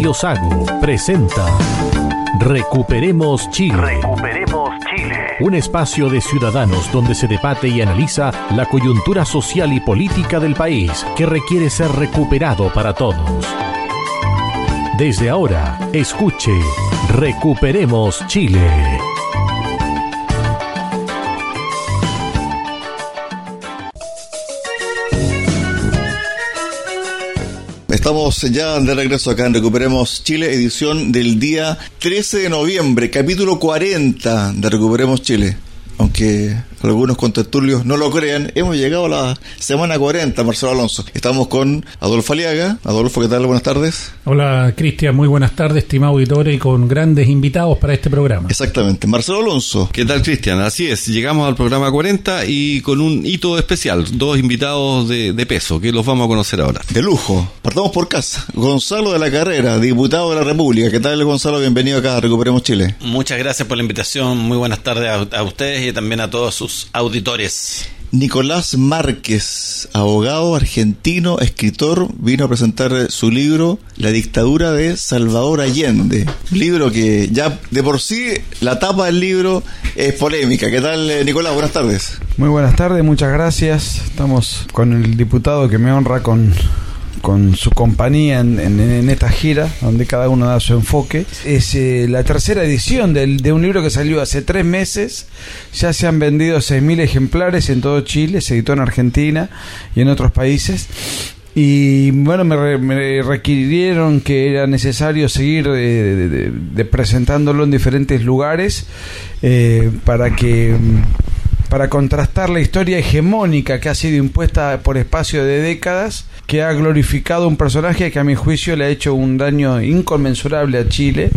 Radio Sago presenta Recuperemos Chile. Recuperemos Chile. Un espacio de ciudadanos donde se debate y analiza la coyuntura social y política del país que requiere ser recuperado para todos. Desde ahora, escuche Recuperemos Chile. Estamos ya de regreso acá en Recuperemos Chile, edición del día 13 de noviembre, capítulo 40 de Recuperemos Chile. Aunque algunos contertulios no lo crean, hemos llegado a la semana 40, Marcelo Alonso. Estamos con Adolfo Aliaga. Adolfo, ¿qué tal? Buenas tardes. Hola, Cristian. Muy buenas tardes, estimado auditores, y con grandes invitados para este programa. Exactamente. Marcelo Alonso. ¿Qué tal, Cristian? Así es, llegamos al programa 40 y con un hito especial, dos invitados de, de peso, que los vamos a conocer ahora. De lujo. Partamos por casa. Gonzalo de la Carrera, diputado de la República. ¿Qué tal, Gonzalo? Bienvenido acá a Recuperemos Chile. Muchas gracias por la invitación. Muy buenas tardes a, a ustedes y también a todos sus auditores. Nicolás Márquez, abogado argentino, escritor, vino a presentar su libro La dictadura de Salvador Allende. Libro que ya de por sí la tapa del libro es polémica. ¿Qué tal, eh, Nicolás? Buenas tardes. Muy buenas tardes, muchas gracias. Estamos con el diputado que me honra con con su compañía en, en, esta gira, donde cada uno da su enfoque. Es eh, la tercera edición del, de un libro que salió hace tres meses. Ya se han vendido 6.000 ejemplares en todo Chile, se editó en Argentina y en otros países. Y bueno, me, re, me, requirieron que era necesario seguir eh, presentándolo en diferentes lugares eh, para que para contrastar la historia hegemónica que ha sido impuesta por espacio de décadas, que ha glorificado un personaje que a mi juicio le ha hecho un daño inconmensurable a Chile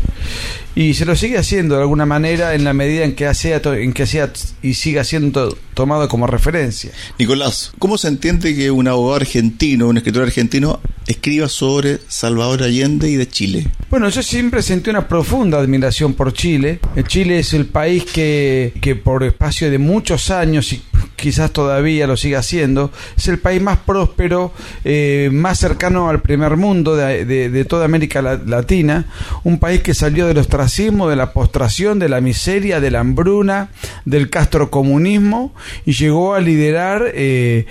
y se lo sigue haciendo de alguna manera en la medida en que sea en que sea y siga siendo tomado como referencia. Nicolás, ¿cómo se entiende que un abogado argentino, un escritor argentino escriba sobre Salvador Allende y de Chile? Bueno, yo siempre sentí una profunda admiración por Chile. Chile es el país que, que por espacio de muchos años y quizás todavía lo siga haciendo, es el país más próspero, eh, más cercano al primer mundo de, toda América Latina, un país que salió del ostracismo, de la postración, de la miseria, de la hambruna, del castrocomunismo y llegó a liderar eh,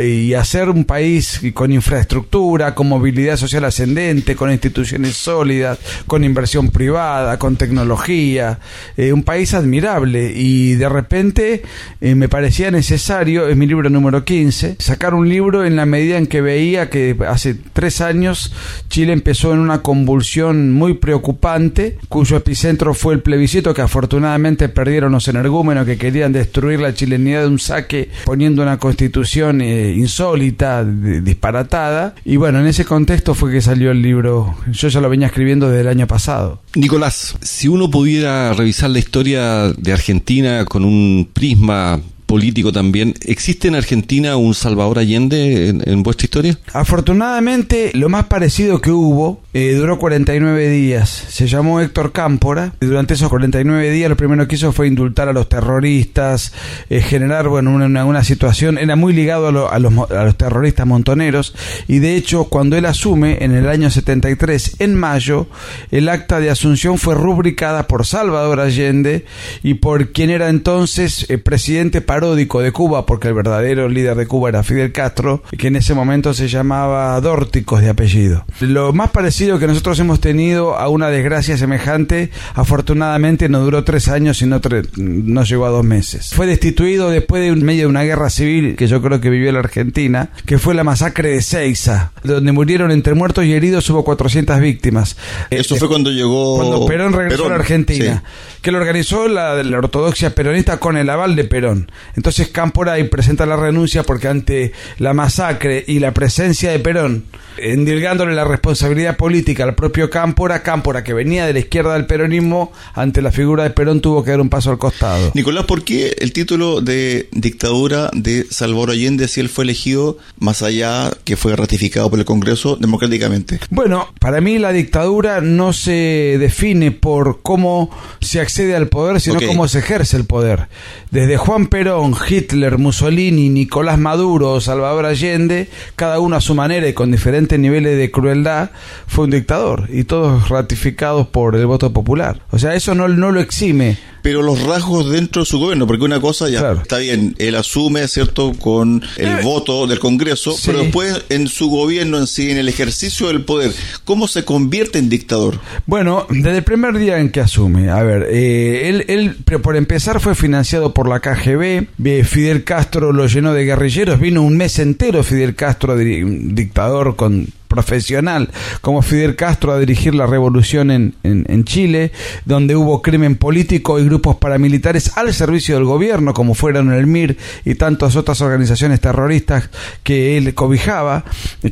y a ser un país con infraestructura, con movilidad social ascendente, con instituciones sólidas, con inversión privada, con tecnología, eh, un país admirable. Y de repente eh, me parecía necesario, es mi libro número 15, sacar un libro en la medida en que veía que hace tres años Chile empezó en una convulsión muy preocupante, cuyo epicentro fue el plebiscito que afortunadamente perdieron los energúmenos que querían destruir la chilenidad de un saque poniendo una constitución eh, insólita, disparatada. Y bueno, en ese contexto fue que salió el libro. Yo ya lo venía escribiendo desde el año pasado. Nicolás, si uno pudiera revisar la historia de Argentina con un prisma político también. ¿Existe en Argentina un Salvador Allende en, vuestra historia? Afortunadamente, lo más parecido que hubo eh, duró 49 días. Se llamó Héctor Cámpora. Y durante esos 49 días lo primero que hizo fue indultar a los terroristas, eh, generar bueno, una, una, situación. Era muy ligado a, lo, a, los, a los terroristas montoneros. Y de hecho, cuando él asume en el año 73, en mayo, el acta de asunción fue rubricada por Salvador Allende y por quien era entonces eh, presidente paródico de Cuba, porque el verdadero líder de Cuba era Fidel Castro, que en ese momento se llamaba Dórticos de apellido. Lo más parecido que nosotros hemos tenido a una desgracia semejante, afortunadamente no duró tres años y no, no llegó a dos meses. Fue destituido después de un medio de una guerra civil que yo creo que vivió la Argentina, que fue la masacre de Seiza, donde murieron entre muertos y heridos hubo 400 víctimas. Eso fue cuando llegó cuando Perón regresó Perón, a la Argentina, sí. que lo organizó la, la ortodoxia peronista con el aval de Perón. Entonces Cámpora ahí presenta la renuncia porque ante la masacre y la presencia de Perón, endilgándole la responsabilidad política al propio Cámpora, Cámpora que venía de la izquierda del peronismo, ante la figura de Perón tuvo que dar un paso al costado. Nicolás, ¿por qué el título de dictadura de Salvador Allende si él fue elegido más allá que fue ratificado por el Congreso democráticamente? Bueno, para mí la dictadura no se define por cómo se accede al poder, sino okay. cómo se ejerce el poder. Desde Juan Perón, Hitler, Mussolini, Nicolás Maduro, Salvador Allende, cada uno a su manera y con diferentes niveles de crueldad, fue un dictador y todos ratificados por el voto popular. O sea, eso no, no lo exime pero los rasgos dentro de su gobierno, porque una cosa ya está bien, él asume, ¿cierto?, con el eh, voto del Congreso, pero después en su gobierno en sí, en el ejercicio del poder, ¿cómo se convierte en dictador? Bueno, desde el primer día en que asume, a ver, eh, él, él, por empezar, fue financiado por la KGB, eh, Fidel Castro lo llenó de guerrilleros, vino un mes entero Fidel Castro, dictador con profesional como Fidel Castro a dirigir la revolución en, en, Chile, donde hubo crimen político y grupos paramilitares al servicio del gobierno, como fueron el MIR y tantas otras organizaciones terroristas que él cobijaba,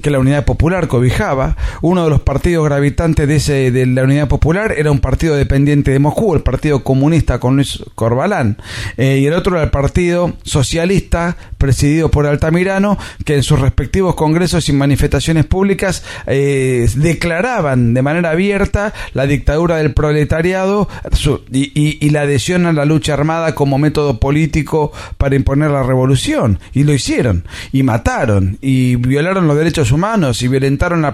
que la Unidad Popular cobijaba. Uno de los partidos gravitantes de, ese, de la Unidad Popular era un partido dependiente de Moscú, el Partido Comunista con Luis Corbalán, eh, y el otro era el Partido Socialista, presidido por Altamirano, que en sus respectivos congresos y manifestaciones públicas eh, declaraban de manera abierta la dictadura del proletariado y, la adhesión a la lucha armada como método político para imponer la revolución. Y lo hicieron. Y mataron. Y violaron los derechos humanos. Y violentaron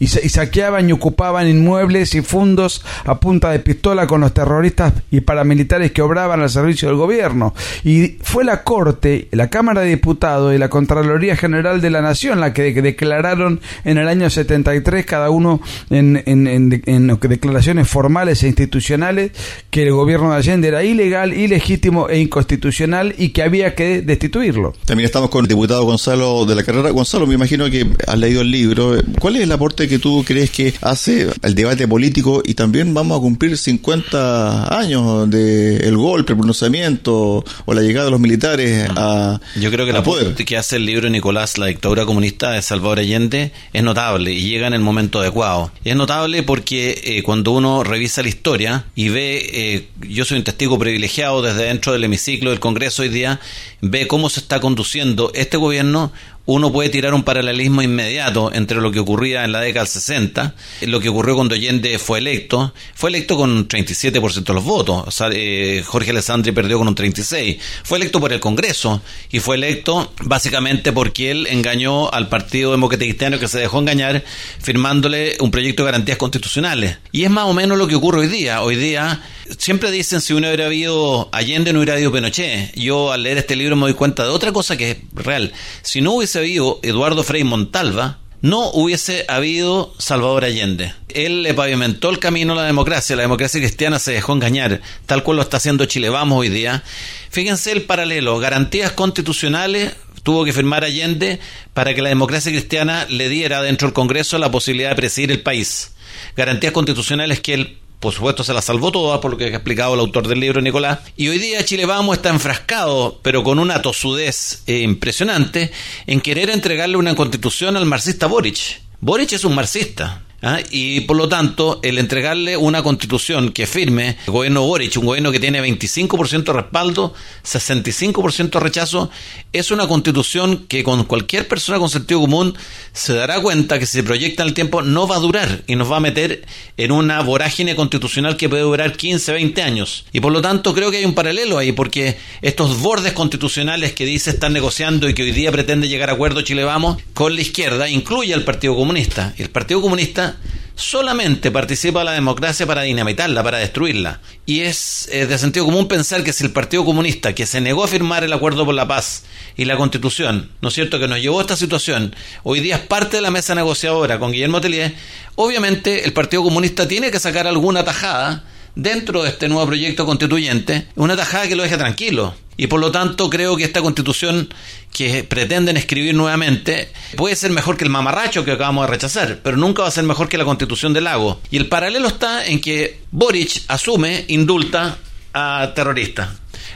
y, saqueaban y ocupaban inmuebles y fundos a punta de pistola con los terroristas y paramilitares que obraban al servicio del gobierno. Y fue la Corte, la Cámara de Diputados y la Contraloría General de la Nación la que declararon en el año 73, cada uno en, en, declaraciones formales e institucionales, que el gobierno de Allende era ilegal, ilegítimo e inconstitucional y que había que destituirlo. También estamos con el diputado Gonzalo de la Carrera. Gonzalo, me imagino que has leído el libro. ¿Cuál es el aporte que tú crees que hace al debate político y también vamos a cumplir 50 años del golpe, el pronunciamiento o la llegada de los militares a Yo creo que el aporte que hace el libro Nicolás, La dictadura comunista de Salvador Allende, es notable y llega en el momento adecuado. es notable porque eh, cuando uno revisa la historia y ve, eh, yo soy un testigo privilegiado desde dentro del hemiciclo del Congreso hoy día, ve cómo se está conduciendo este gobierno uno puede tirar un paralelismo inmediato entre lo que ocurría en la década del 60, lo que ocurrió cuando Allende fue electo. Fue electo con un 37% de los votos. Eh, Jorge Alessandri perdió con un 36%. Fue electo por el Congreso y fue electo básicamente porque él engañó al Partido Demócrata Cristiano que se dejó engañar firmándole un proyecto de garantías constitucionales. Y es más o menos lo que ocurre hoy día. Hoy día siempre dicen si uno hubiera habido Allende no hubiera habido Pinochet. Yo al leer este libro me doy cuenta de otra cosa que es real. Si no hubiese habido Eduardo Frei Montalva, no hubiese habido Salvador Allende. Él le pavimentó el camino a la democracia, la democracia cristiana se dejó engañar, tal cual lo está haciendo Chile Vamos hoy día. Fíjense el paralelo, garantías constitucionales tuvo que firmar Allende para que la democracia cristiana le diera dentro del Congreso la posibilidad de presidir el país. Garantías constitucionales que él por supuesto se la salvó toda, por lo que ha explicado el autor del libro Nicolás. Y hoy día Chile Vamos está enfrascado, pero con una tosudez eh, impresionante, en querer entregarle una constitución al marxista Boric. Boric es un marxista. ¿Ah? Y por lo tanto, el entregarle una constitución que firme el gobierno Boric, un gobierno que tiene 25% de respaldo, 65% de rechazo, es una constitución que con cualquier persona con sentido común se dará cuenta que si se proyecta en el tiempo no va a durar y nos va a meter en una vorágine constitucional que puede durar 15, 20 años. Y por lo tanto creo que hay un paralelo ahí, porque estos bordes constitucionales que dice están negociando y que hoy día pretende llegar a acuerdo Chile Vamos con la izquierda, incluye al Partido Comunista. Y el Partido Comunista solamente participa la democracia para dinamitarla, para destruirla. Y es de sentido común pensar que si el Partido Comunista, que se negó a firmar el acuerdo por la paz y la constitución, ¿no es cierto?, que nos llevó a esta situación, hoy día es parte de la mesa negociadora con Guillermo Tellier, obviamente el Partido Comunista tiene que sacar alguna tajada dentro de este nuevo proyecto constituyente, una tajada que lo deje tranquilo. Y por lo tanto creo que esta constitución que pretenden escribir nuevamente puede ser mejor que el mamarracho que acabamos de rechazar, pero nunca va a ser mejor que la constitución del lago. Y el paralelo está en que Boric asume, indulta a terroristas.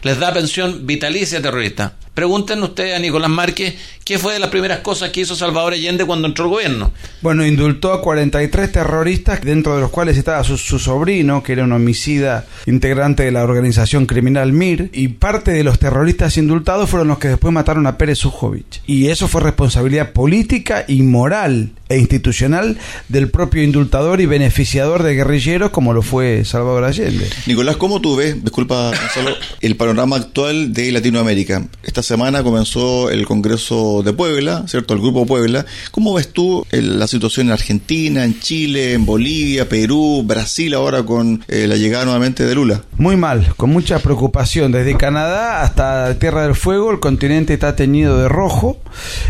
Les da pensión vitalicia a terroristas. Pregunten ustedes a Nicolás Márquez qué fue de las primeras cosas que hizo Salvador Allende cuando entró al gobierno. Bueno, indultó a 43 terroristas, dentro de los cuales estaba su, sobrino, que era un homicida integrante de la organización criminal MIR, y parte de los terroristas indultados fueron los que después mataron a Pérez Ujovich. Y eso fue responsabilidad política y moral e institucional del propio indultador y beneficiador de guerrilleros como lo fue Salvador Allende. Nicolás, ¿cómo tú ves, disculpa Gonzalo, el panorama actual de Latinoamérica? Semana comenzó el Congreso de Puebla, ¿cierto? El Grupo Puebla. ¿Cómo ves tú la situación en Argentina, en Chile, en Bolivia, Perú, Brasil ahora con eh, la llegada nuevamente de Lula? Muy mal, con mucha preocupación. Desde Canadá hasta Tierra del Fuego, el continente está teñido de rojo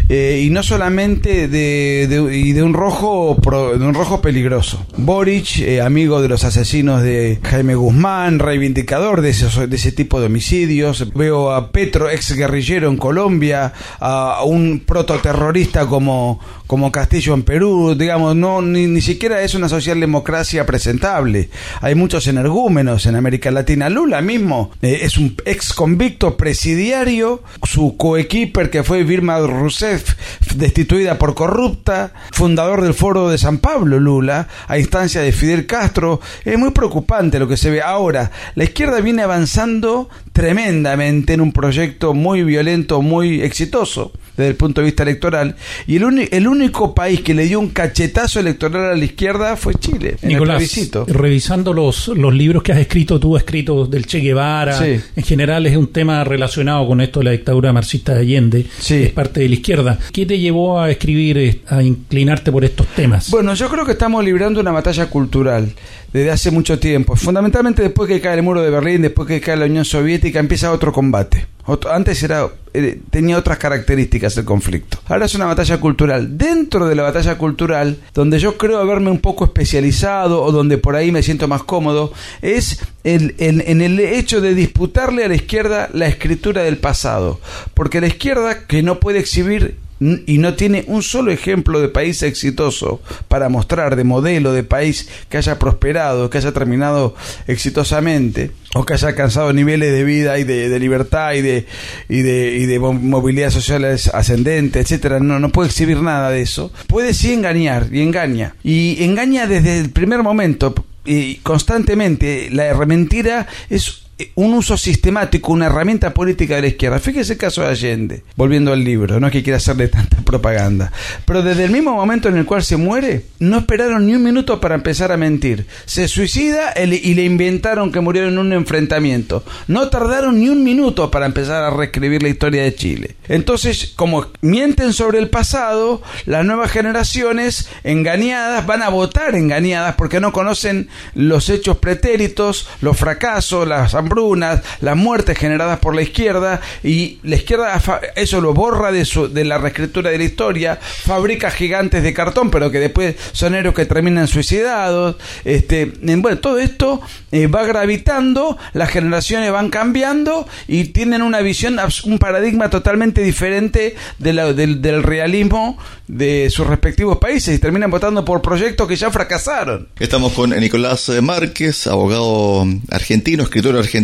eh, y no solamente de, un rojo pro- de un rojo peligroso. Boric, eh, amigo de los asesinos de Jaime Guzmán, reivindicador de, de ese tipo de homicidios. Veo a Petro, ex guerrillero en Colombia, a, un prototerrorista como, como Castillo en Perú. Digamos, no ni, ni siquiera es una socialdemocracia presentable. Hay muchos energúmenos en América Latina. Lula mismo eh, es un ex convicto presidiario, su coequiper que fue Vilma Rousseff, destituida por corrupta, fundador del Foro de San Pablo, Lula, a instancia de Fidel Castro. Es muy preocupante lo que se ve. Ahora, la izquierda viene avanzando tremendamente en un proyecto muy violento, muy exitoso desde el punto de vista electoral. Y el, el único país que le dio un cachetazo electoral a la izquierda fue Chile, en Nicolás, el revisando los, los libros que has escrito, tú has escrito del Che Guevara, Sí. en general es un tema relacionado con esto de la dictadura marxista de Allende, Sí. es parte de la izquierda. ¿Qué te llevó a escribir, eh, a inclinarte por estos temas? Bueno, yo creo que estamos librando una batalla cultural desde hace mucho tiempo. Fundamentalmente después que cae el muro de Berlín, después que cae la Unión Soviética, empieza otro combate. Antes era eh, tenía otras características el conflicto. Ahora es una batalla cultural. Dentro de la batalla cultural, donde yo creo haberme un poco especializado o donde por ahí me siento más cómodo, es el- en- en el hecho de disputarle a la izquierda la escritura del pasado. Porque la izquierda, que no puede exhibir y no tiene un solo ejemplo de país exitoso para mostrar de modelo de país que haya prosperado, que haya terminado exitosamente o que haya alcanzado niveles de vida y de, libertad y de y de, y de mo- movilidad social ascendente, etcétera, no no puede exhibir nada de eso. Puede sí engañar y engaña. Y engaña desde el primer momento y constantemente. La mentira es un uso sistemático, una herramienta política de la izquierda. Fíjese el caso de Allende, volviendo al libro, no es que quiera hacerle tanta propaganda. Pero desde el mismo momento en el cual se muere, no esperaron ni un minuto para empezar a mentir. Se suicida y le inventaron que murió en un enfrentamiento. No tardaron ni un minuto para empezar a reescribir la historia de Chile. Entonces, como mienten sobre el pasado, las nuevas generaciones engañadas van a votar engañadas porque no conocen los hechos pretéritos, los fracasos, las hambrunas, las muertes generadas por la izquierda y la izquierda eso lo borra de, su, de la reescritura de la historia, fabrica gigantes de cartón pero que después son héroes que terminan suicidados, este, en- bueno, todo esto eh, va gravitando, las generaciones van cambiando y tienen una visión, un paradigma totalmente diferente del, del realismo de sus respectivos países y terminan votando por proyectos que ya fracasaron. Estamos con Nicolás Márquez, abogado argentino, escritor argentino,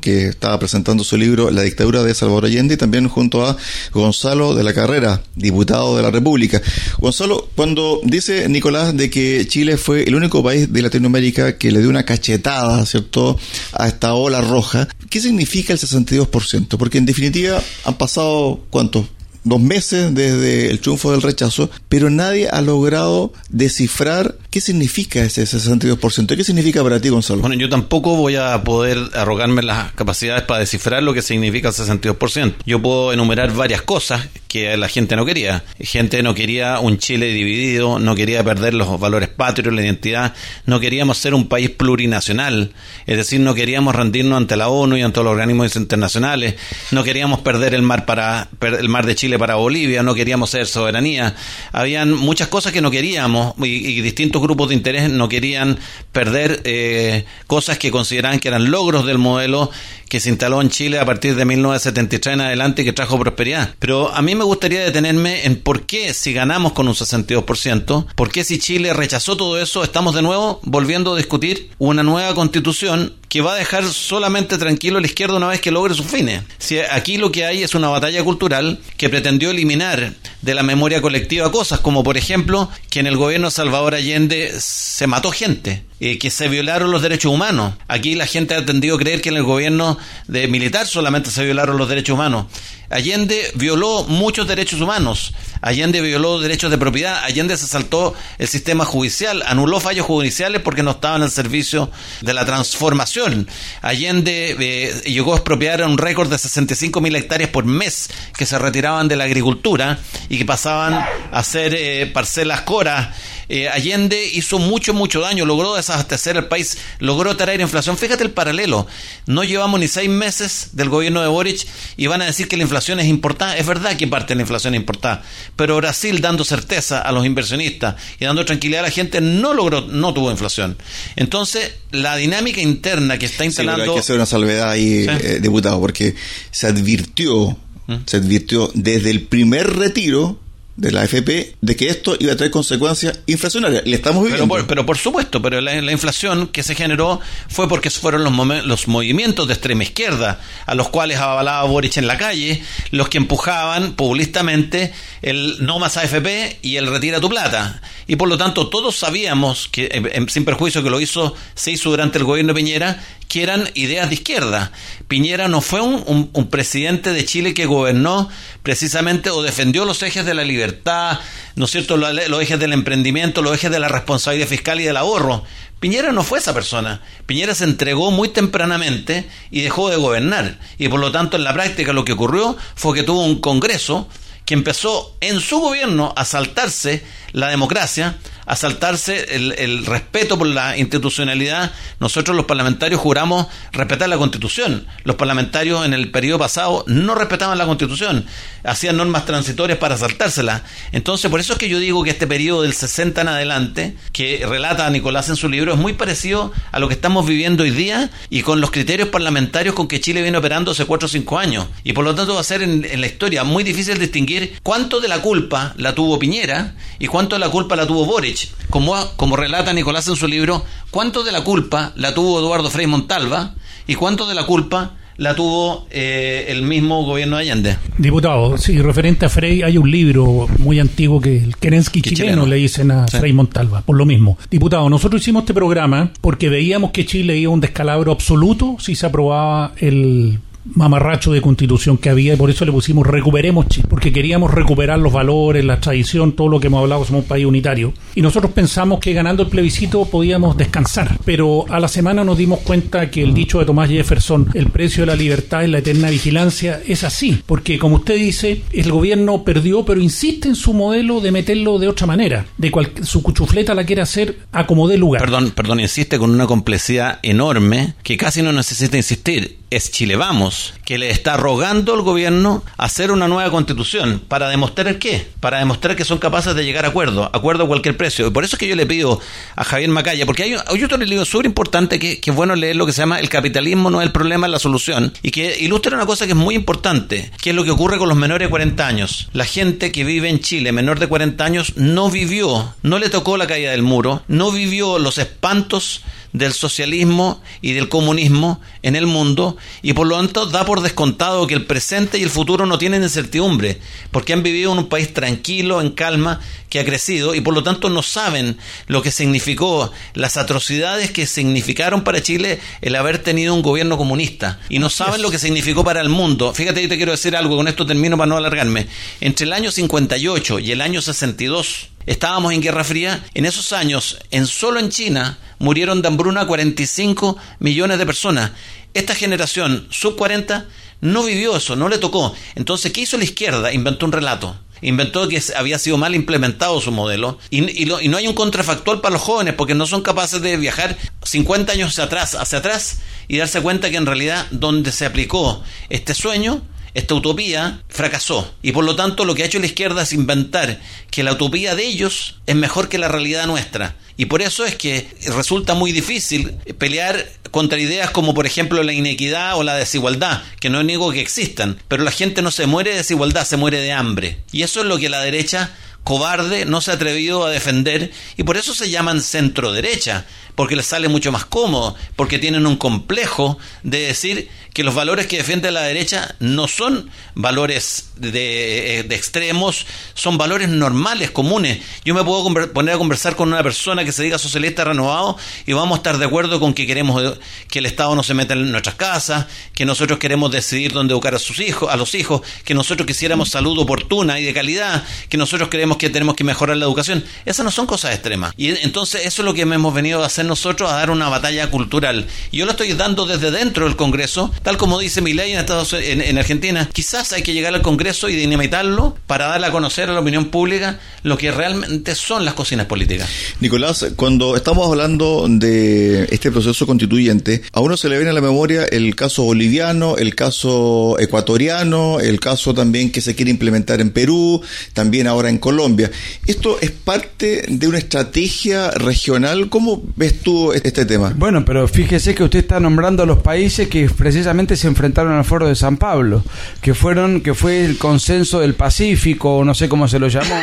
que está presentando su libro La dictadura de Salvador Allende y también junto a Gonzalo de la Carrera, diputado de la República. Gonzalo, cuando dice Nicolás de que Chile fue el único país de Latinoamérica que le dio una cachetada, ¿cierto?, a esta ola roja, ¿qué significa el 62%? Porque en definitiva han pasado, ¿cuántos? Dos meses desde el triunfo del rechazo, pero nadie ha logrado descifrar qué significa ese 62%. ¿Qué significa para ti, Gonzalo? Bueno, yo tampoco voy a poder arrogarme las capacidades para descifrar lo que significa el 62%. Yo puedo enumerar varias cosas que la gente no quería. Gente no quería un Chile dividido, no quería perder los valores patrios, la identidad, no queríamos ser un país plurinacional, es decir, no queríamos rendirnos ante la ONU y ante los organismos internacionales, no queríamos perder el mar para el mar de Chile para Bolivia, no queríamos ser soberanía. Habían muchas cosas que no queríamos y, distintos grupos de interés no querían perder eh, cosas que consideraban que eran logros del modelo que se instaló en Chile a partir de 1973 en adelante y que trajo prosperidad. Pero a mí me gustaría detenerme en por qué si ganamos con un 62%, por qué si Chile rechazó todo eso, estamos de nuevo volviendo a discutir una nueva constitución que va a dejar solamente tranquilo a la izquierda una vez que logre sus fines. Si aquí lo que hay es una batalla cultural que pretendió eliminar de la memoria colectiva cosas como por ejemplo que en el gobierno de Salvador Allende se mató gente, eh, que se violaron los derechos humanos. Aquí la gente ha tendido a creer que en el gobierno de militar solamente se violaron los derechos humanos. Allende violó muchos derechos humanos, Allende violó derechos de propiedad, Allende se saltó el sistema judicial, anuló fallos judiciales porque no estaban al servicio de la transformación. Allende eh, llegó a expropiar un récord de 65 mil hectáreas por mes que se retiraban de la agricultura y que pasaban a ser eh, parcelas coras. Eh, Allende hizo mucho, mucho daño, logró desabastecer el país, logró traer inflación. Fíjate el paralelo, no llevamos ni seis meses del gobierno de Boric y van a decir que la inflación es importante. Es verdad que parte de la inflación es importante, pero Brasil dando certeza a los inversionistas y dando tranquilidad a la gente no logró, no tuvo inflación. Entonces, la dinámica interna que está instalando... hay que hacer una salvedad ahí, eh, diputado, porque se advirtió, ¿Mm? se advirtió desde el primer retiro de la AFP de que esto iba a traer consecuencias inflacionarias. Le estamos viviendo. Pero por, supuesto, pero la, inflación que se generó fue porque fueron los, los movimientos de extrema izquierda a los cuales avalaba Boric en la calle, los que empujaban populistamente el no más AFP y el retira tu plata. Y por lo tanto todos sabíamos que, sin perjuicio que lo hizo, se hizo durante el gobierno de Piñera, que eran ideas de izquierda. Piñera no fue un, presidente de Chile que gobernó precisamente o defendió los ejes de la libertad, ¿no es cierto?, los, ejes del emprendimiento, los ejes de la responsabilidad fiscal y del ahorro. Piñera no fue esa persona. Piñera se entregó muy tempranamente y dejó de gobernar. Y por lo tanto, en la práctica lo que ocurrió fue que tuvo un Congreso que empezó en su gobierno a saltarse la democracia, a saltarse el, respeto por la institucionalidad. Nosotros los parlamentarios juramos respetar la constitución. Los parlamentarios en el periodo pasado no respetaban la constitución, hacían normas transitorias para saltársela. Entonces, por eso es que yo digo que este periodo del 60 en adelante, que relata Nicolás en su libro, es muy parecido a lo que estamos viviendo hoy día y con los criterios parlamentarios con que Chile viene operando hace 4 o 5 años. Y por lo tanto va a ser en la historia muy difícil distinguir cuánto de la culpa la tuvo Piñera y cuánto de la culpa la tuvo Boric como, como relata Nicolás en su libro, cuánto de la culpa la tuvo Eduardo Frei Montalva y cuánto de la culpa la tuvo eh, el mismo gobierno de Allende. Diputado, sí, referente a Frei, hay un libro muy antiguo que el Kerensky chileno, le dicen a Frei Montalva, por lo mismo. Diputado, nosotros hicimos este programa porque veíamos que Chile iba a un descalabro absoluto si se aprobaba el mamarracho de constitución que había y por eso le pusimos recuperemos porque queríamos recuperar los valores, la tradición, todo lo que hemos hablado, somos un país unitario. Y nosotros pensamos que ganando el plebiscito podíamos descansar, pero a la semana nos dimos cuenta que el dicho de Tomás Jefferson, el precio de la libertad es la eterna vigilancia, es así, porque como usted dice, el gobierno perdió, pero insiste en su modelo de meterlo de otra manera, de cual, su cuchufleta la quiere hacer a como dé lugar. Perdón, perdón, insiste con una complejidad enorme que casi no necesita insistir es Chile Vamos, que le está rogando al gobierno hacer una nueva constitución. ¿Para demostrar qué? Para demostrar que son capaces de llegar a acuerdo, acuerdo a cualquier precio. Y por eso es que yo le pido a Javier Macaya, porque hay, otro libro súper importante que, que, es bueno leer lo que se llama El capitalismo no es el problema, es la solución, y que ilustra una cosa que es muy importante, que es lo que ocurre con los menores de 40 años. La gente que vive en Chile, menor de 40 años, no vivió, no le tocó la caída del muro, no vivió los espantos del socialismo y del comunismo en el mundo y por lo tanto da por descontado que el presente y el futuro no tienen incertidumbre porque han vivido en un país tranquilo, en calma, que ha crecido y por lo tanto no saben lo que significó las atrocidades que significaron para Chile el haber tenido un gobierno comunista y no saben lo que significó para el mundo. Fíjate, yo te quiero decir algo, con esto termino para no alargarme. Entre el año 58 y el año 62 estábamos en Guerra Fría. En esos años, en solo en China, murieron de hambruna 45 millones de personas. Esta generación, sub 40, no vivió eso, no le tocó. Entonces, ¿qué hizo la izquierda? Inventó un relato inventó que había sido mal implementado su modelo y, no hay un contrafactual para los jóvenes porque no son capaces de viajar 50 años hacia atrás, hacia atrás y darse cuenta que en realidad donde se aplicó este sueño esta utopía fracasó y por lo tanto lo que ha hecho la izquierda es inventar que la utopía de ellos es mejor que la realidad nuestra. Y por eso es que resulta muy difícil pelear contra ideas como por ejemplo la inequidad o la desigualdad, que no niego que existan, pero la gente no se muere de desigualdad, se muere de hambre. Y eso es lo que la derecha cobarde, no se ha atrevido a defender y por eso se llaman centro derecha, porque les sale mucho más cómodo, porque tienen un complejo de decir que los valores que defiende la derecha no son valores de, eh, de, extremos, son valores normales, comunes. Yo me puedo poner a conversar con una persona que se diga socialista renovado y vamos a estar de acuerdo con que queremos que el Estado no se meta en nuestras casas, que nosotros queremos decidir dónde educar a sus hijos, a los hijos, que nosotros quisiéramos salud oportuna y de calidad, que nosotros creemos que tenemos que mejorar la educación. Esas no son cosas extremas. Y entonces eso es lo que hemos venido a hacer nosotros, a dar una batalla cultural. Y yo lo estoy dando desde dentro del Congreso tal como dice mi ley en, Estados, en, en, Argentina, quizás hay que llegar al Congreso y dinamitarlo para darle a conocer a la opinión pública lo que realmente son las cocinas políticas. Nicolás, cuando estamos hablando de este proceso constituyente, a uno se le viene a la memoria el caso boliviano, el caso ecuatoriano, el caso también que se quiere implementar en Perú, también ahora en Colombia. ¿Esto es parte de una estrategia regional? ¿Cómo ves tú este tema? Bueno, pero fíjese que usted está nombrando a los países que precisamente se enfrentaron al foro de San Pablo, que fueron, que fue el consenso del Pacífico, no sé cómo se lo llamó,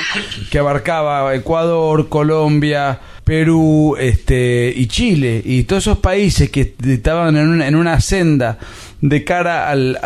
que abarcaba Ecuador, Colombia, Perú, este y Chile y todos esos países que estaban en una, en una senda de cara al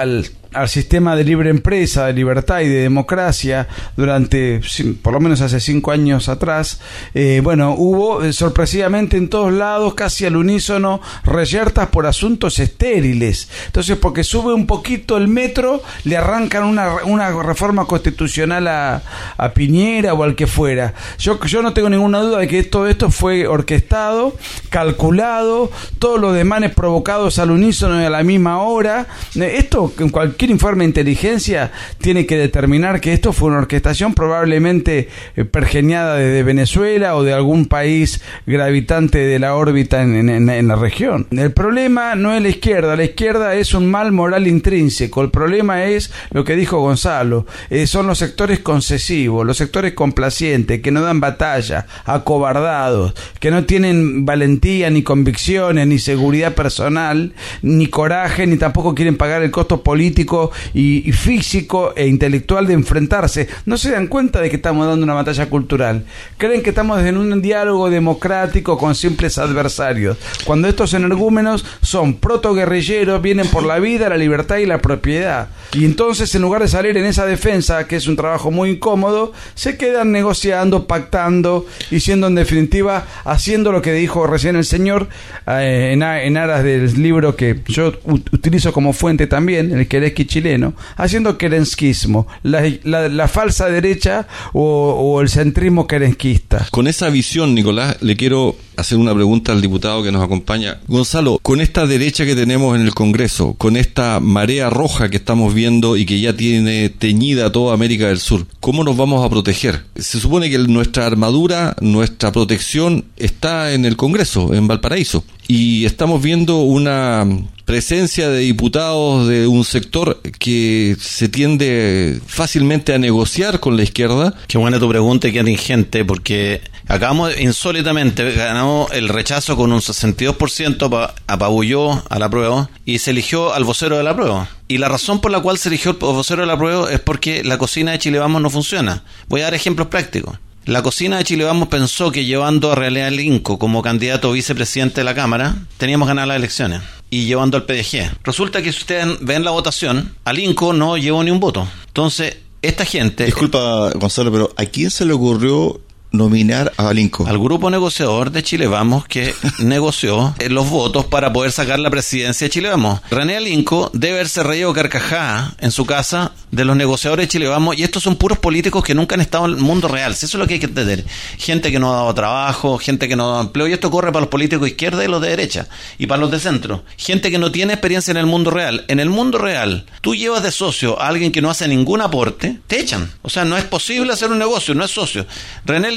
al sistema de libre empresa, de libertad y de democracia durante, por lo menos hace cinco años atrás, eh, bueno, hubo eh, sorpresivamente en todos lados, casi al unísono, reyertas por asuntos estériles. Entonces, porque sube un poquito el metro, le arrancan una, una reforma constitucional a, a, Piñera o al que fuera. Yo, yo no tengo ninguna duda de que todo esto fue orquestado, calculado, todos los demanes provocados al unísono y a la misma hora. Esto en cualquier informe de inteligencia tiene que determinar que esto fue una orquestación probablemente eh, pergeniada desde Venezuela o de algún país gravitante de la órbita en, la región. El problema no es la izquierda, la izquierda es un mal moral intrínseco, el problema es lo que dijo Gonzalo, eh, son los sectores concesivos, los sectores complacientes, que no dan batalla, acobardados, que no tienen valentía ni convicciones, ni seguridad personal, ni coraje, ni tampoco quieren pagar el costo político y, físico e intelectual de enfrentarse. No se dan cuenta de que estamos dando una batalla cultural. Creen que estamos en un diálogo democrático con simples adversarios. Cuando estos energúmenos son protoguerrilleros, vienen por la vida, la libertad y la propiedad. Y entonces, en lugar de salir en esa defensa, que es un trabajo muy incómodo, se quedan negociando, pactando y siendo en definitiva haciendo lo que dijo recién el señor eh, en, aras del libro que yo utilizo como fuente también, el que chileno, haciendo kerenskismo, la, la, falsa derecha o, el centrismo kerenskista. Con esa visión, Nicolás, le quiero hacer una pregunta al diputado que nos acompaña. Gonzalo, con esta derecha que tenemos en el Congreso, con esta marea roja que estamos viendo y que ya tiene teñida toda América del Sur, ¿cómo nos vamos a proteger? Se supone que nuestra armadura, nuestra protección está en el Congreso, en Valparaíso. Y estamos viendo una presencia de diputados de un sector que se tiende fácilmente a negociar con la izquierda. Qué buena tu pregunta y qué ingente, porque acabamos insólitamente, ganamos el rechazo con un 62%, apabulló a la prueba y se eligió al vocero de la prueba. Y la razón por la cual se eligió el vocero de la prueba es porque la cocina de Chile Vamos no funciona. Voy a dar ejemplos prácticos. La cocina de Chile Vamos pensó que llevando a Realidad Linco como candidato vicepresidente de la Cámara, teníamos ganar las elecciones y llevando al PDG. Resulta que si ustedes ven la votación, al INCO no llevó ni un voto. Entonces, esta gente... Disculpa, Gonzalo, pero ¿a quién se le ocurrió nominar a Alinco. Al grupo negociador de Chile Vamos que negoció los votos para poder sacar la presidencia de Chile Vamos. René Alinco debe haberse reído carcajada en su casa de los negociadores de Chile Vamos y estos son puros políticos que nunca han estado en el mundo real. Eso es lo que hay que entender. Gente que no ha dado trabajo, gente que no ha dado empleo y esto corre para los políticos de izquierda y los de derecha y para los de centro. Gente que no tiene experiencia en el mundo real. En el mundo real, tú llevas de socio a alguien que no hace ningún aporte, te echan. O sea, no es posible hacer un negocio, no es socio. René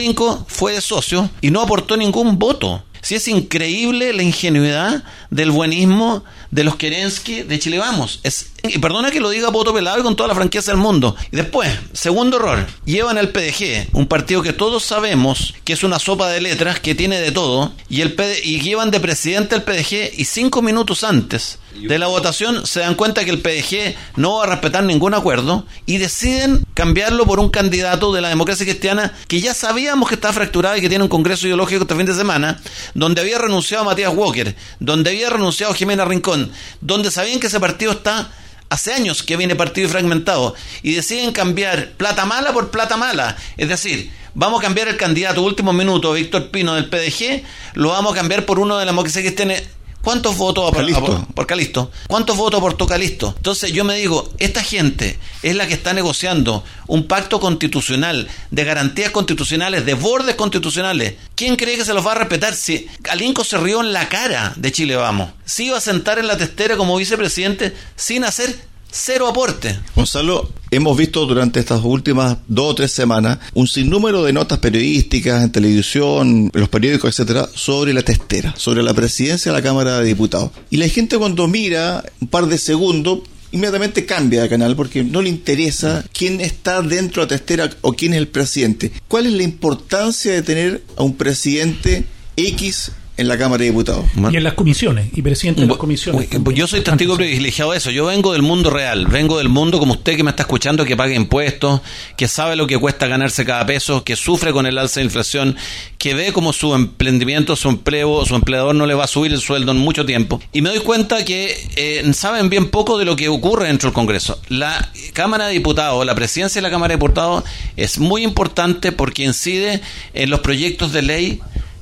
fue de socio y no aportó ningún voto. Si es increíble la ingenuidad del buenismo de los Kerensky de Chile Vamos. Es y perdona que lo diga voto pelado y con toda la franqueza del mundo. Y después, segundo error, llevan al PDG, un partido que todos sabemos que es una sopa de letras, que tiene de todo, y, el y llevan de presidente al PDG y cinco minutos antes de la votación se dan cuenta que el PDG no va a respetar ningún acuerdo y deciden cambiarlo por un candidato de la democracia cristiana que ya sabíamos que está fracturado y que tiene un congreso ideológico este fin de semana, donde había renunciado Matías Walker, donde había renunciado Jimena Rincón, donde sabían que ese partido está hace años que viene partido fragmentado y deciden cambiar plata mala por plata mala. Es decir, vamos a cambiar el candidato último minuto, Víctor Pino del PDG, lo vamos a cambiar por uno de la democracia cristiana ¿Cuántos votos por, por Calisto? ¿Cuántos votos aportó Calisto? Entonces yo me digo, esta gente es la que está negociando un pacto constitucional de garantías constitucionales, de bordes constitucionales. ¿Quién cree que se los va a respetar si Alinco se rió en la cara de Chile Vamos? Se iba a sentar en la testera como vicepresidente sin hacer cero aporte. Gonzalo, hemos visto durante estas últimas dos o tres semanas un sinnúmero de notas periodísticas en televisión, en los periódicos, etcétera, sobre la testera, sobre la presidencia de la Cámara de Diputados. Y la gente cuando mira un par de segundos inmediatamente cambia de canal porque no le interesa quién está dentro de la testera o quién es el presidente. ¿Cuál es la importancia de tener a un presidente X en la Cámara de Diputados. Y en las comisiones, y presidente de las comisiones. Yo soy testigo privilegiado de eso. Yo vengo del mundo real, vengo del mundo como usted que me está escuchando, que paga impuestos, que sabe lo que cuesta ganarse cada peso, que sufre con el alza de inflación, que ve como su emprendimiento, su empleo, su empleador no le va a subir el sueldo en mucho tiempo. Y me doy cuenta que eh, saben bien poco de lo que ocurre dentro del Congreso. La Cámara de Diputados, la presidencia de la Cámara de Diputados es muy importante porque incide en los proyectos de ley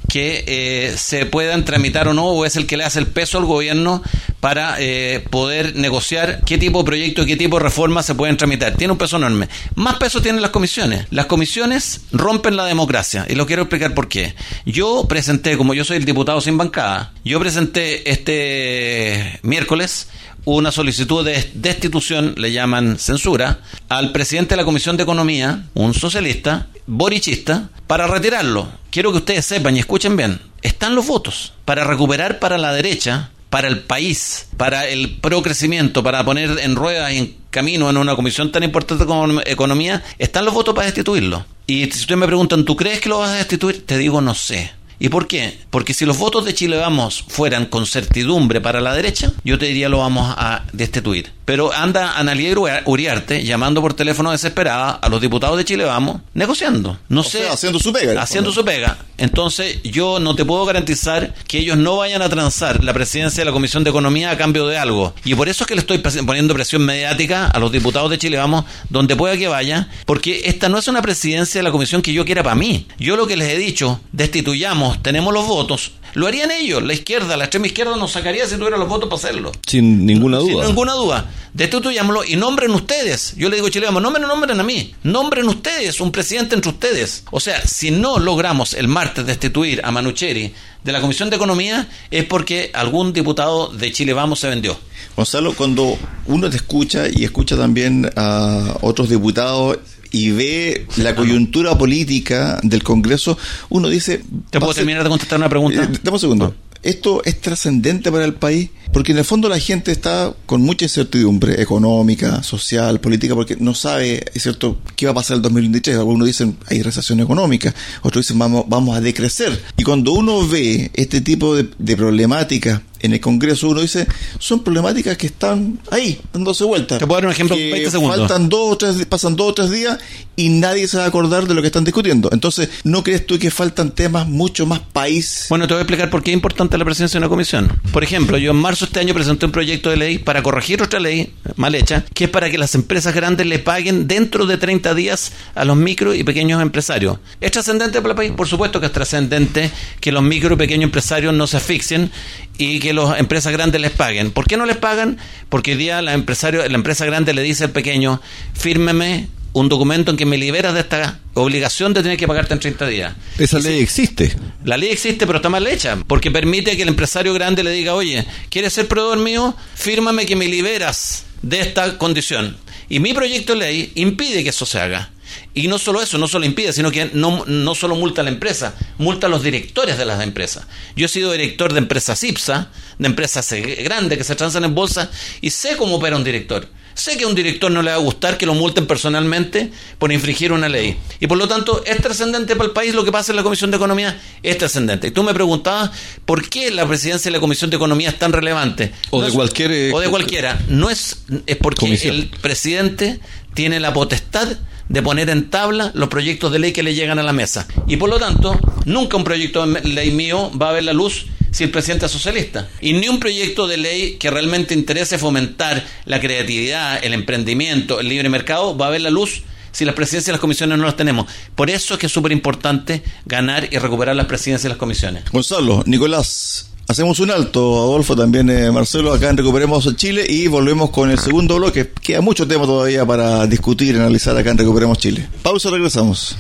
que eh, se puedan tramitar o no, o es el que le hace el peso al gobierno para eh, poder negociar qué tipo de proyecto qué tipo de reformas se pueden tramitar. Tiene un peso enorme. Más peso tienen las comisiones. Las comisiones rompen la democracia y lo quiero explicar por qué. Yo presenté, como yo soy el diputado sin bancada, yo presenté este miércoles una solicitud de destitución, le llaman censura, al presidente de la Comisión de Economía, un socialista, borichista, para retirarlo. Quiero que ustedes sepan y escuchen bien, están los votos para recuperar para la derecha, para el país, para el procrecimiento, para poner en ruedas y en camino en una comisión tan importante como economía, están los votos para destituirlo. Y si ustedes me preguntan, ¿tú crees que lo vas a destituir? Te digo, no sé. ¿Y por qué? Porque si los votos de Chile Vamos fueran con certidumbre para la derecha, yo te diría lo vamos a destituir. Pero anda Analia Uriarte llamando por teléfono desesperada a los diputados de Chile Vamos, negociando. No sé. haciendo su pega. Haciendo su pega. Entonces, yo no te puedo garantizar que ellos no vayan a transar la presidencia de la Comisión de Economía a cambio de algo. Y por eso es que le estoy poniendo presión mediática a los diputados de Chile Vamos, donde pueda que vaya, porque esta no es una presidencia de la Comisión que yo quiera para mí. Yo lo que les he dicho, destituyamos, tenemos los votos, lo harían ellos, la izquierda, la extrema izquierda nos sacaría si tuviera los votos para hacerlo. Sin ninguna duda. Sin ninguna duda. Destituyámoslo y nombren ustedes. Yo le digo a Chile Vamos, no me nombren a mí, nombren ustedes un presidente entre ustedes. O sea, si no logramos el mar destituir a Manucheri de la Comisión de Economía es porque algún diputado de Chile Vamos se vendió. Gonzalo, cuando uno te escucha y escucha también a otros diputados y ve la coyuntura política del Congreso, uno dice... ¿Te puedo terminar de contestar una pregunta? Eh, dame un segundo. ¿Esto es trascendente para el país? Porque en el fondo la gente está con mucha incertidumbre económica, social, política, porque no sabe, es cierto, qué va a pasar el 2023. Algunos dicen hay recesión económica, otros dicen vamos, vamos a decrecer. Y cuando uno ve este tipo de, de problemáticas en el Congreso uno dice, son problemáticas que están ahí, dándose vuelta. Te puedo dar un ejemplo, 20 segundos. Faltan dos o tres, pasan dos o tres días y nadie se va a acordar de lo que están discutiendo. Entonces, ¿no crees tú que faltan temas mucho más país? Bueno, te voy a explicar por qué es importante la presencia de una comisión. Por ejemplo, yo en marzo de este año presenté un proyecto de ley para corregir otra ley mal hecha, que es para que las empresas grandes le paguen dentro de 30 días a los micro y pequeños empresarios. ¿Es trascendente para el país? Por supuesto que es trascendente que los micro y pequeños empresarios no se asfixien y que las empresas grandes les paguen. ¿Por qué no les pagan? Porque hoy día la, empresario, la empresa grande le dice al pequeño, fírmeme un documento en que me liberas de esta obligación de tener que pagarte en 30 días. Esa ley existe. La ley existe, pero está mal hecha, porque permite que el empresario grande le diga, oye, ¿quieres ser proveedor mío? Fírmame que me liberas de esta condición. Y mi proyecto de ley impide que eso se haga. Y no solo eso, no solo impide, sino que no, no solo multa a la empresa, multa a los directores de las empresas. Yo he sido director de empresas IPSA, de empresas grandes que se transan en bolsa, y sé cómo opera un director. Sé que a un director no le va a gustar que lo multen personalmente por infringir una ley. Y por lo tanto, es trascendente para el país lo que pasa en la Comisión de Economía, es trascendente. Y tú me preguntabas por qué la presidencia de la Comisión de Economía es tan relevante. O de cualquier. Eh, o de cualquiera. No es, es porque el presidente tiene la potestad de poner en tabla los proyectos de ley que le llegan a la mesa. Y por lo tanto, nunca un proyecto de ley mío va a ver la luz si el presidente es socialista. Y ni un proyecto de ley que realmente interese fomentar la creatividad, el emprendimiento, el libre mercado, va a ver la luz si las presidencias y las comisiones no las tenemos. Por eso es que es súper importante ganar y recuperar las presidencias y las comisiones. Gonzalo, Nicolás, Hacemos un alto, Adolfo, también eh, Marcelo, acá en Recuperemos Chile y volvemos con el segundo bloque. Queda mucho tema todavía para discutir analizar acá en Recuperemos Chile. Pausa, regresamos.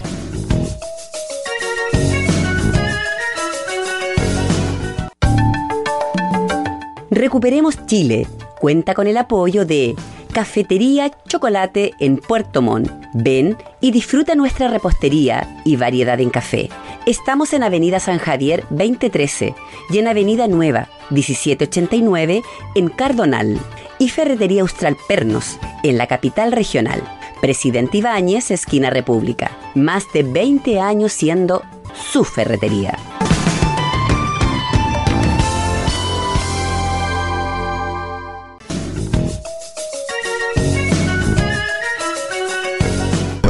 Recuperemos Chile. Cuenta con el apoyo de Cafetería Chocolate en Puerto Montt. Ven y disfruta nuestra repostería y variedad en café. Estamos en Avenida San Javier 2013 y en Avenida Nueva 1789 en Cardonal y Ferretería Austral Pernos en la capital regional. Presidente Ibáñez, esquina República. Más de 20 años siendo su ferretería.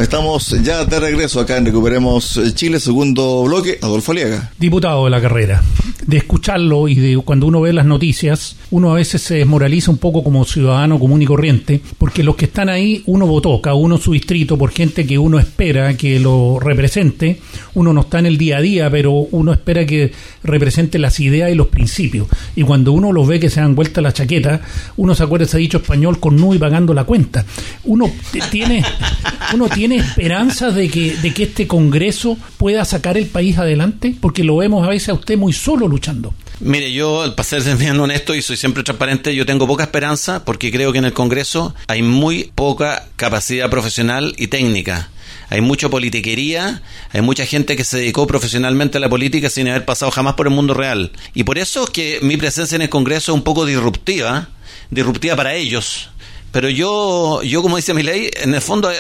Estamos ya de regreso acá en Recuperemos Chile, segundo bloque, Adolfo Aliaga. Diputado de la carrera. De escucharlo y de cuando uno ve las noticias, uno a veces se desmoraliza un poco como ciudadano común y corriente, porque los que están ahí, uno votó, cada uno su distrito, por gente que uno espera que lo represente. Uno no está en el día a día, pero uno espera que represente las ideas y los principios. Y cuando uno los ve que se dan vuelta la chaqueta, uno se acuerda ese dicho español con nu y pagando la cuenta. Uno tiene, uno tiene esperanzas de que, de que este Congreso pueda sacar el país adelante? Porque lo vemos a veces a usted muy solo luchando. Mire, yo, para ser bien honesto y soy siempre transparente, yo tengo poca esperanza porque creo que en el Congreso hay muy poca capacidad profesional y técnica. Hay mucha politiquería, hay mucha gente que se dedicó profesionalmente a la política sin haber pasado jamás por el mundo real. Y por eso es que mi presencia en el Congreso es un poco disruptiva, disruptiva para ellos, pero yo, yo como dice mi ley, en el fondo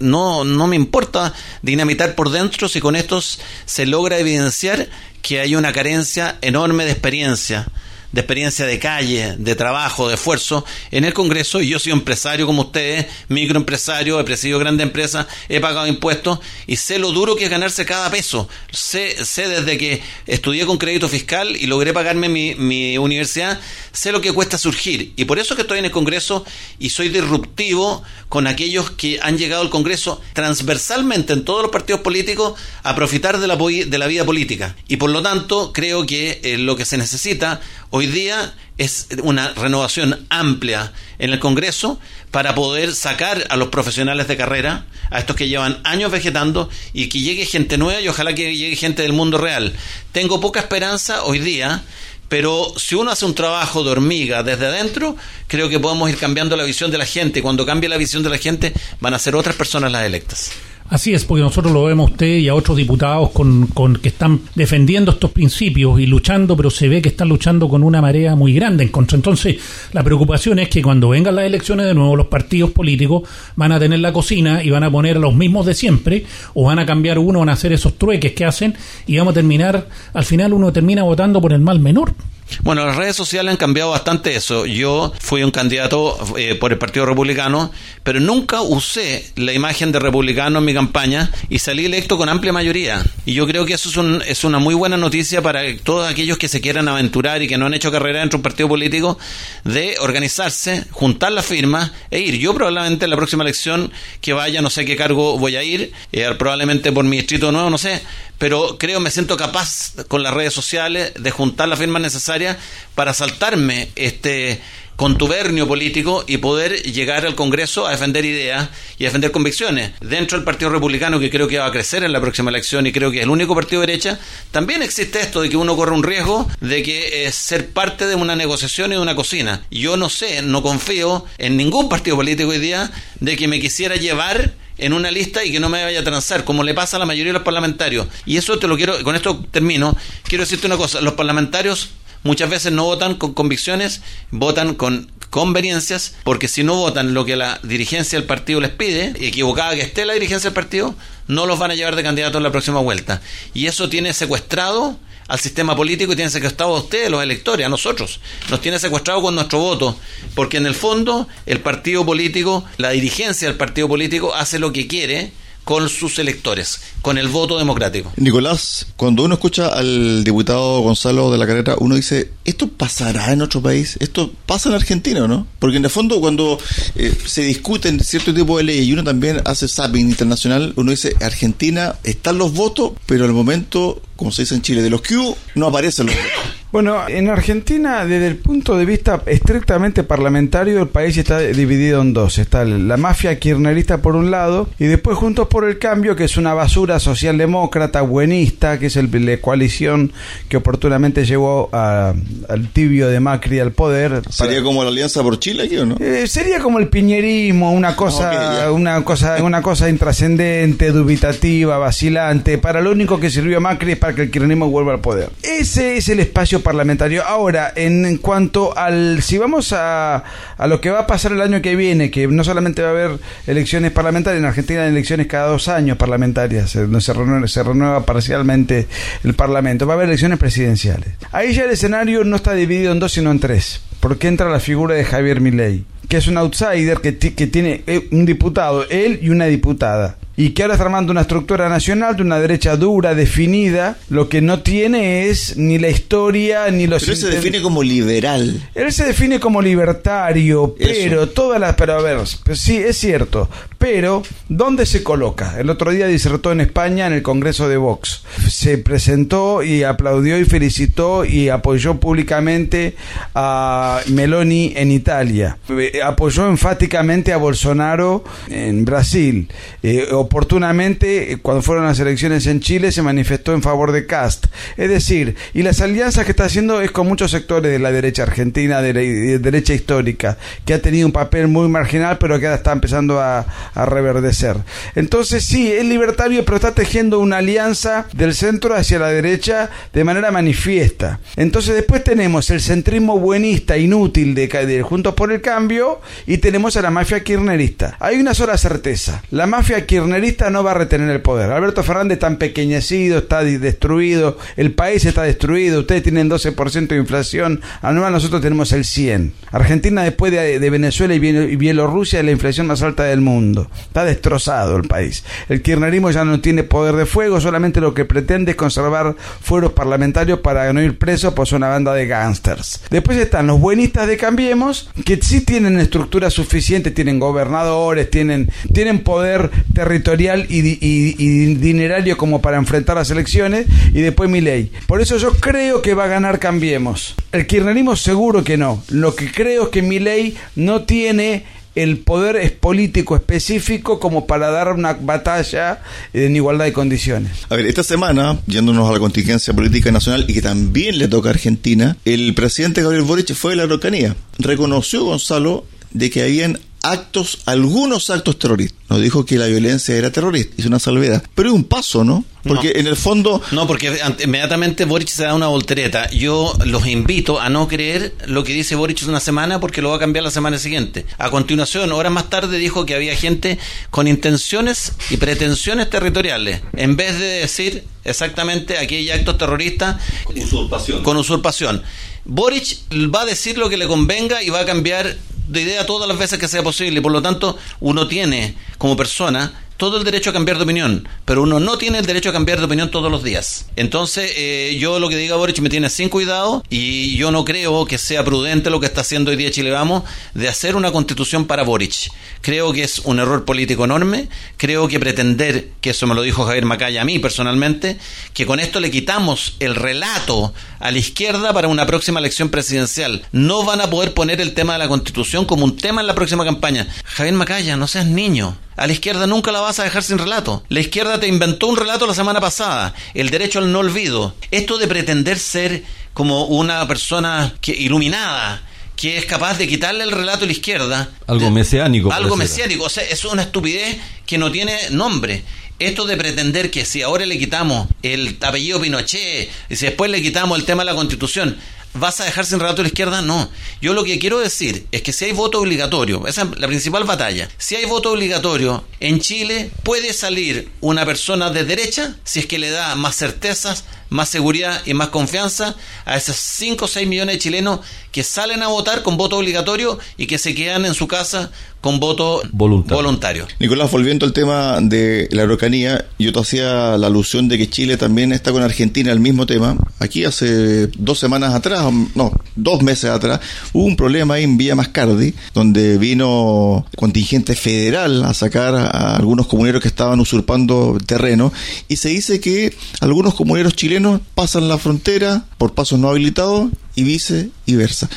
no, no me importa dinamitar por dentro si con esto se logra evidenciar que hay una carencia enorme de experiencia de experiencia de calle, de trabajo, de esfuerzo en el Congreso y yo soy empresario como ustedes, microempresario, he presidido grandes empresas, he pagado impuestos y sé lo duro que es ganarse cada peso. Sé, sé desde que estudié con crédito fiscal y logré pagarme mi, mi universidad, sé lo que cuesta surgir y por eso que estoy en el Congreso y soy disruptivo con aquellos que han llegado al Congreso transversalmente en todos los partidos políticos a profitar de la, de la vida política. Y por lo tanto creo que eh, lo que se necesita hoy día es una renovación amplia en el Congreso para poder sacar a los profesionales de carrera, a estos que llevan años vegetando y que llegue gente nueva y ojalá que llegue gente del mundo real. Tengo poca esperanza hoy día pero si uno hace un trabajo de hormiga desde adentro, creo que podemos ir cambiando la visión de la gente. Cuando cambie la visión de la gente, van a ser otras personas las electas. Así es, porque nosotros lo vemos a usted y a otros diputados con, con, que están defendiendo estos principios y luchando, pero se ve que están luchando con una marea muy grande en contra. Entonces, la preocupación es que cuando vengan las elecciones de nuevo, los partidos políticos van a tener la cocina y van a poner a los mismos de siempre, o van a cambiar uno, van a hacer esos trueques que hacen, y vamos a terminar, al final uno termina votando por el mal menor. Bueno, las redes sociales han cambiado bastante eso. Yo fui un candidato eh, por el Partido Republicano, pero nunca usé la imagen de republicano en mi campaña y salí electo con amplia mayoría. Y yo creo que eso es, es una muy buena noticia para todos aquellos que se quieran aventurar y que no han hecho carrera dentro de un partido político, de organizarse, juntar las firmas e ir. Yo probablemente en la próxima elección que vaya, no sé qué cargo voy a ir, eh, probablemente por mi distrito nuevo, no sé, pero creo me siento capaz con las redes sociales de juntar las firmas necesarias para saltarme este contubernio político y poder llegar al Congreso a defender ideas y defender convicciones. Dentro del Partido Republicano, que creo que va a crecer en la próxima elección y creo que es el único partido de derecha, también existe esto de que uno corre un riesgo de que es ser parte de una negociación y de una cocina. Yo no sé, no confío en ningún partido político hoy día de que me quisiera llevar en una lista y que no me vaya a transar, como le pasa a la mayoría de los parlamentarios. Y eso te lo quiero, con esto termino, quiero decirte una cosa, los parlamentarios muchas veces no votan con convicciones, votan con conveniencias, porque si no votan lo que la dirigencia del partido les pide, equivocada que esté la dirigencia del partido, no los van a llevar de candidato en la próxima vuelta. Y eso tiene secuestrado al sistema político y tiene secuestrado a ustedes, los electores, a nosotros. Nos tiene secuestrado con nuestro voto, porque en el fondo el partido político, la dirigencia del partido político hace lo que quiere con sus electores, con el voto democrático. Nicolás, cuando uno escucha al diputado Gonzalo de la Carrera, uno dice, ¿esto pasará en otro país? ¿Esto pasa en Argentina no? Porque en el fondo cuando eh, se discuten cierto tipo de leyes y uno también hace zapping internacional, uno dice, Argentina están los votos, pero al momento, como se dice en Chile, de los Q no aparecen los. Bueno, en Argentina, desde el punto de vista estrictamente parlamentario, el país está dividido en dos. Está la mafia kirchnerista por un lado y después Juntos por el Cambio, que es una basura socialdemócrata, buenista, que es el, la coalición que oportunamente llevó al tibio de Macri al poder. ¿Sería como la Alianza por Chile aquí o no? Eh, sería como el piñerismo, una cosa, una cosa, una cosa intrascendente, dubitativa, vacilante. Para lo único que sirvió a Macri es para que el kirchnerismo vuelva al poder. Ese es el espacio parlamentario. Ahora, en cuanto al, si vamos a, a lo que va a pasar el año que viene, que no solamente va a haber elecciones parlamentarias, en Argentina hay elecciones cada dos años parlamentarias, se, se, renueva, se renueva parcialmente el Parlamento, va a haber elecciones presidenciales. Ahí ya el escenario no está dividido en dos, sino en tres, porque entra la figura de Javier Milei, que es un outsider que, que tiene eh, un diputado, él y una diputada y que ahora está armando una estructura nacional de una derecha dura, definida, lo que no tiene es ni la historia ni los... Pero él se define como liberal. Él se define como libertario, pero todas las... Pero a ver, pues sí, es cierto, pero ¿dónde se coloca? El otro día disertó en España en el Congreso de Vox. Se presentó y aplaudió y felicitó y apoyó públicamente a Meloni en Italia. Eh, apoyó enfáticamente a Bolsonaro en Brasil. Eh, oportunamente, eh, cuando fueron las elecciones en Chile, se manifestó en favor de Cast. Es decir, y las alianzas que está haciendo es con muchos sectores de la derecha argentina, de la derecha histórica, que ha tenido un papel muy marginal, pero que ahora está empezando a, reverdecer. Entonces, sí, es libertario, pero está tejiendo una alianza del centro hacia la derecha de manera manifiesta. Entonces, después tenemos el centrismo buenista, inútil de, de Juntos por el Cambio, y tenemos a la mafia kirchnerista. Hay una sola certeza: la mafia kirchnerista no va a retener el poder. Alberto Fernández está empequeñecido, está destruido, el país está destruido, ustedes tienen 12% de inflación anual, nosotros tenemos el 100%. Argentina después de, Venezuela y Bielorrusia es la inflación más alta del mundo. Está destrozado el país. El kirchnerismo ya no tiene poder de fuego, solamente lo que pretende es conservar fueros parlamentarios para no ir preso por una banda de gángsters. Después están los buenistas de Cambiemos, que sí tienen estructura suficiente, tienen gobernadores, tienen, tienen poder territorial y, dinerario como para enfrentar las elecciones y después mi ley. Por eso yo creo que va a ganar Cambiemos. El kirchnerismo seguro que no. Lo que creo es que mi ley no tiene el poder es político específico como para dar una batalla en igualdad de condiciones. A ver, esta semana, yéndonos a la contingencia política nacional y que también le toca a Argentina, el presidente Gabriel Boric fue de la Araucanía. Reconoció, Gonzalo, de que habían actos, algunos actos terroristas. No dijo que la violencia era terrorista, hizo una salvedad. Pero es un paso, ¿no? Porque en el fondo... No, porque inmediatamente Boric se da una voltereta. Yo los invito a no creer lo que dice Boric una semana porque lo va a cambiar la semana siguiente. A continuación, horas más tarde, dijo que había gente con intenciones y pretensiones territoriales. En vez de decir exactamente aquí hay actos terroristas usurpación. con usurpación. Boric va a decir lo que le convenga y va a cambiar de idea todas las veces que sea posible. Por lo tanto, uno tiene como persona todo el derecho a cambiar de opinión, pero uno no tiene el derecho a cambiar de opinión todos los días. Entonces, eh, yo lo que diga Boric me tiene sin cuidado y yo no creo que sea prudente lo que está haciendo hoy día Chile Vamos de hacer una constitución para Boric. Creo que es un error político enorme. Creo que pretender, que eso me lo dijo Javier Macaya a mí personalmente, que con esto le quitamos el relato a la izquierda para una próxima elección presidencial. No van a poder poner el tema de la constitución como un tema en la próxima campaña. Javier Macaya, no seas niño. A la izquierda nunca la vas a dejar sin relato. La izquierda te inventó un relato la semana pasada, el derecho al no olvido. Esto de pretender ser como una persona que, iluminada, que es capaz de quitarle el relato a la izquierda. Algo mesiánico. Algo mesiánico. O sea, es una estupidez que no tiene nombre. Esto de pretender que si ahora le quitamos el apellido Pinochet y si después le quitamos el tema de la constitución, ¿Vas a dejar sin relato a la izquierda? No. Yo lo que quiero decir es que si hay voto obligatorio, esa es la principal batalla, si hay voto obligatorio en Chile, puede salir una persona de derecha si es que le da más certezas, más seguridad y más confianza a esos 5 o 6 millones de chilenos que salen a votar con voto obligatorio y que se quedan en su casa con voto voluntario. Nicolás, volviendo al tema de la Araucanía, yo te hacía la alusión de que Chile también está con Argentina el mismo tema. Aquí hace dos semanas atrás, no, dos meses atrás, hubo un problema ahí en Villa Mascardi, donde vino contingente federal a sacar a algunos comuneros que estaban usurpando terreno y se dice que algunos comuneros chilenos pasan la frontera por pasos no habilitados y viceversa.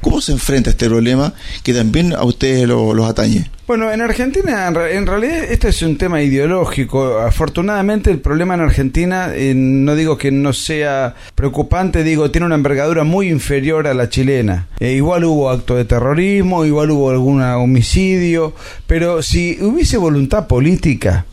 ¿Cómo se enfrenta este problema que también a ustedes los atañe? Bueno, en Argentina, en realidad, este es un tema ideológico. Afortunadamente, el problema en Argentina, eh, no digo que no sea preocupante, digo, tiene una envergadura muy inferior a la chilena. Eh, igual hubo acto de terrorismo, igual hubo algún homicidio, pero si hubiese voluntad política,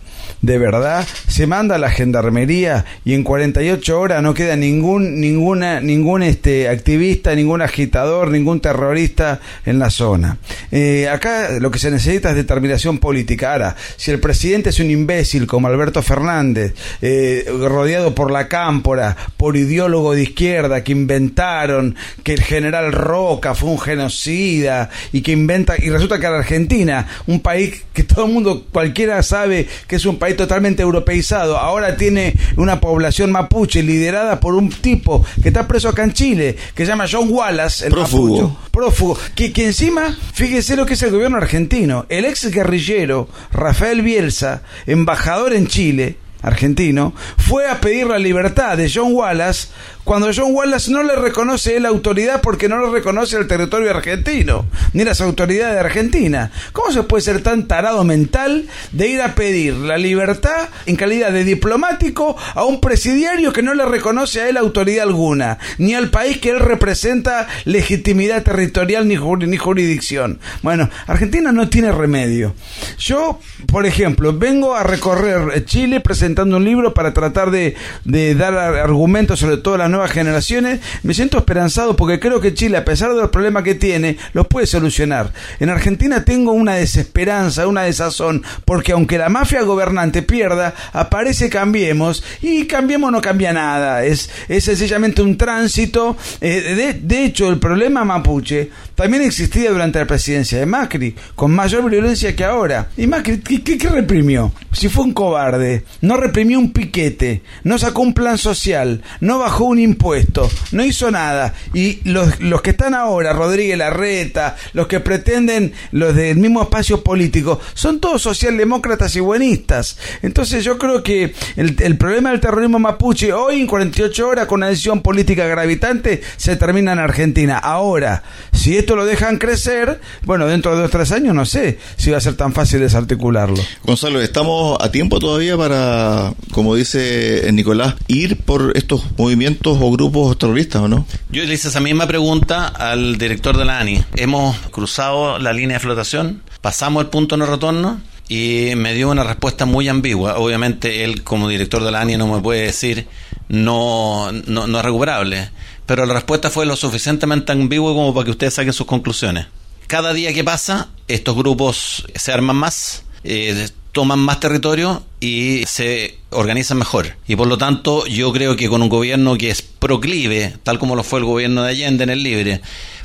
de verdad, se manda a la gendarmería y en 48 horas no queda ningún, ninguna, ningún este, activista, ningún agitador, ningún terrorista en la zona. Eh, acá lo que se necesita es determinación política. Ahora, si el presidente es un imbécil como Alberto Fernández, eh, rodeado por la cámpora, por ideólogo de izquierda que inventaron que el general Roca fue un genocida y que inventa, y resulta que la Argentina, un país que todo el mundo, cualquiera sabe que es un país totalmente europeizado, ahora tiene una población mapuche liderada por un tipo que está preso acá en Chile, que se llama John Wallace, el prófugo. prófugo, que, que encima, fíjese lo que es el gobierno argentino, el ex guerrillero Rafael Bielsa, embajador en Chile, argentino, fue a pedir la libertad de John Wallace cuando John Wallace no le reconoce la autoridad porque no le reconoce el territorio argentino, ni las autoridades de Argentina. ¿Cómo se puede ser tan tarado mental de ir a pedir la libertad en calidad de diplomático a un presidiario que no le reconoce a él autoridad alguna, ni al país que él representa legitimidad territorial ni, ni jurisdicción? Bueno, Argentina no tiene remedio. Yo, por ejemplo, vengo a recorrer Chile presentando un libro para tratar de, de dar argumentos sobre todo la nuevas generaciones, me siento esperanzado porque creo que Chile, a pesar de los problemas que tiene, los puede solucionar. En Argentina tengo una desesperanza, una desazón, porque aunque la mafia gobernante pierda, aparece Cambiemos y Cambiemos no cambia nada. Es, es sencillamente un tránsito. Eh, de, hecho, el problema mapuche también existía durante la presidencia de Macri, con mayor violencia que ahora. ¿Y Macri qué, qué reprimió? Si fue un cobarde, no reprimió un piquete, no sacó un plan social, no bajó un impuesto, no hizo nada. Y los, los que están ahora, Rodríguez Larreta, los que pretenden los del mismo espacio político, son todos socialdemócratas y buenistas. Entonces yo creo que el, el problema del terrorismo mapuche hoy en 48 horas con una decisión política gravitante se termina en Argentina. Ahora, si esto lo dejan crecer, bueno, dentro de dos o tres años no sé si va a ser tan fácil desarticularlo. Gonzalo, estamos a tiempo todavía para, como dice Nicolás, ir por estos movimientos o grupos terroristas o no? Yo le hice esa misma pregunta al director de la ANI. Hemos cruzado la línea de flotación, pasamos el punto no retorno y me dio una respuesta muy ambigua. Obviamente él como director de la ANI no me puede decir no, no, no es recuperable, pero la respuesta fue lo suficientemente ambigua como para que ustedes saquen sus conclusiones. Cada día que pasa, estos grupos se arman más, eh, toman más territorio y se organizan mejor. Y por lo tanto, yo creo que con un gobierno que es proclive, tal como lo fue el gobierno de Allende en el Libre,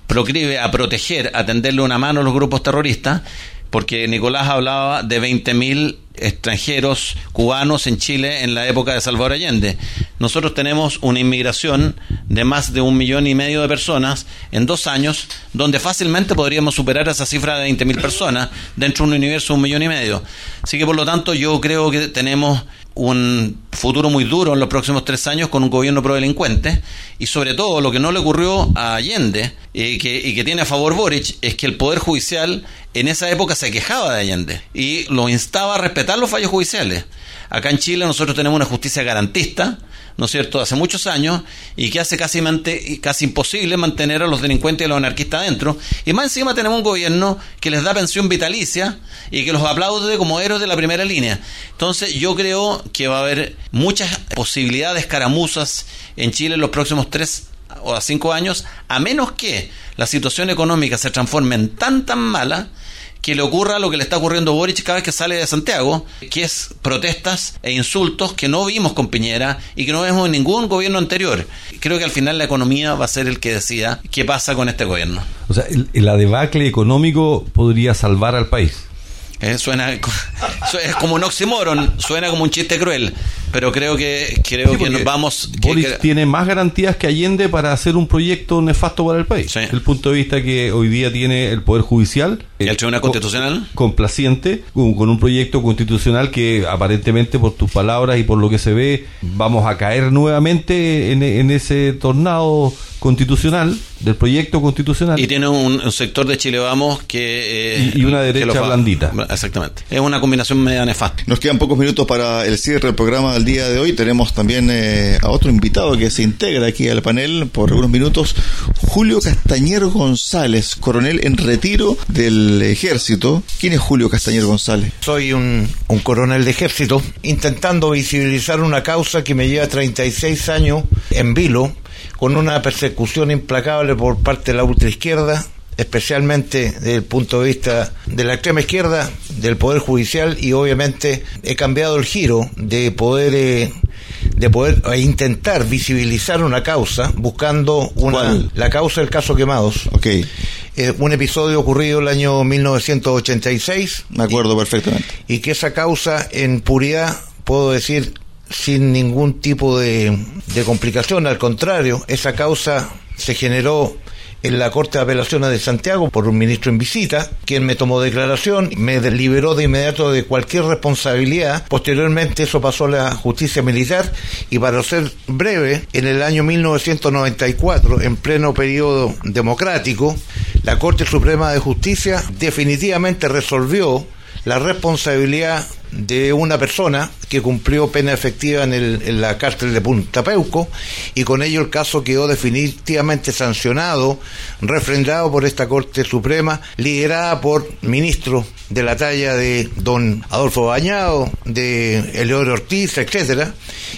proclive a proteger, a tenderle una mano a los grupos terroristas, porque Nicolás hablaba de 20.000 extranjeros cubanos en Chile en la época de Salvador Allende. Nosotros tenemos una inmigración de más de un millón y medio de personas en dos años, donde fácilmente podríamos superar esa cifra de 20.000 personas dentro de un universo de un millón y medio. Así que por lo tanto yo creo que tenemos un futuro muy duro en los próximos tres años con un gobierno pro-delincuente y sobre todo lo que no le ocurrió a Allende y que, y que tiene a favor Boric es que el Poder Judicial en esa época se quejaba de Allende y lo instaba a respetar los fallos judiciales. Acá en Chile nosotros tenemos una justicia garantista ¿no es cierto?, hace muchos años y que hace casi, casi imposible mantener a los delincuentes y a los anarquistas adentro. Y más encima tenemos un gobierno que les da pensión vitalicia y que los aplaude como héroes de la primera línea. Entonces yo creo que va a haber muchas posibilidades caramuzas en Chile en los próximos tres o cinco años, a menos que la situación económica se transforme en tan tan mala que le ocurra lo que le está ocurriendo a Boric cada vez que sale de Santiago, que es protestas e insultos que no vimos con Piñera y que no vemos en ningún gobierno anterior. Creo que al final la economía va a ser el que decida qué pasa con este gobierno. O sea, el, el debacle económico podría salvar al país. Eh, suena es como un oxímoron, suena como un chiste cruel, pero creo que creo que nos vamos. Boris tiene más garantías que Allende para hacer un proyecto nefasto para el país. El punto de vista que hoy día tiene el poder judicial, ¿Y el Tribunal Constitucional, complaciente con, un proyecto constitucional que aparentemente por tus palabras y por lo que se ve vamos a caer nuevamente en, en ese tornado constitucional, del proyecto constitucional. Y tiene un, sector de Chile Vamos que... Eh, y, una derecha blandita. Exactamente. Es una combinación media nefasta. Nos quedan pocos minutos para el cierre del programa del día de hoy. Tenemos también eh, a otro invitado que se integra aquí al panel por unos minutos. Julio Castañer González, coronel en retiro del ejército. ¿Quién es Julio Castañer González? Soy un, un coronel de ejército intentando visibilizar una causa que me lleva 36 años en vilo con una persecución implacable por parte de la ultraizquierda, especialmente desde el punto de vista de la extrema izquierda, del Poder Judicial, y obviamente he cambiado el giro de poder, eh, de poder eh, intentar visibilizar una causa, buscando una, la causa del caso Quemados. Okay. Eh, un episodio ocurrido el año 1986. Me acuerdo perfectamente. Y que esa causa, en puridad, puedo decir, sin ningún tipo de, complicación, al contrario, esa causa se generó en la Corte de Apelaciones de Santiago por un ministro en visita, quien me tomó declaración, me liberó de inmediato de cualquier responsabilidad. Posteriormente eso pasó a la justicia militar y para ser breve, en el año 1994, en pleno periodo democrático, la Corte Suprema de Justicia definitivamente resolvió la responsabilidad de una persona que cumplió pena efectiva en, la cárcel de Punta Peuco y con ello el caso quedó definitivamente sancionado, refrendado por esta Corte Suprema, liderada por ministros de la talla de don Adolfo Bañado, de Eleodoro Ortiz, etcétera,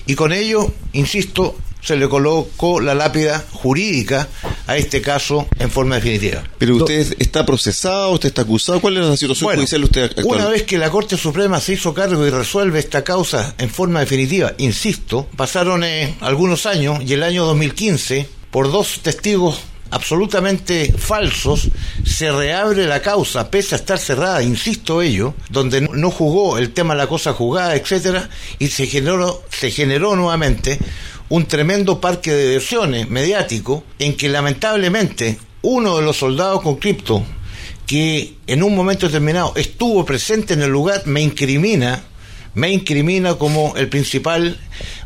y con ello, insisto, se le colocó la lápida jurídica a este caso en forma definitiva. Pero usted está procesado, usted está acusado, ¿cuál es la situación judicial usted actual? Una vez que la Corte Suprema se hizo cargo y resuelve esta causa en forma definitiva, insisto, pasaron eh, algunos años y el año 2015, por dos testigos absolutamente falsos, se reabre la causa, pese a estar cerrada, insisto ello, donde no jugó el tema la cosa jugada, etcétera, y se generó, se generó nuevamente un tremendo parque de versiones mediático en que lamentablemente uno de los soldados con cripto que en un momento determinado estuvo presente en el lugar me incrimina me incrimina como el principal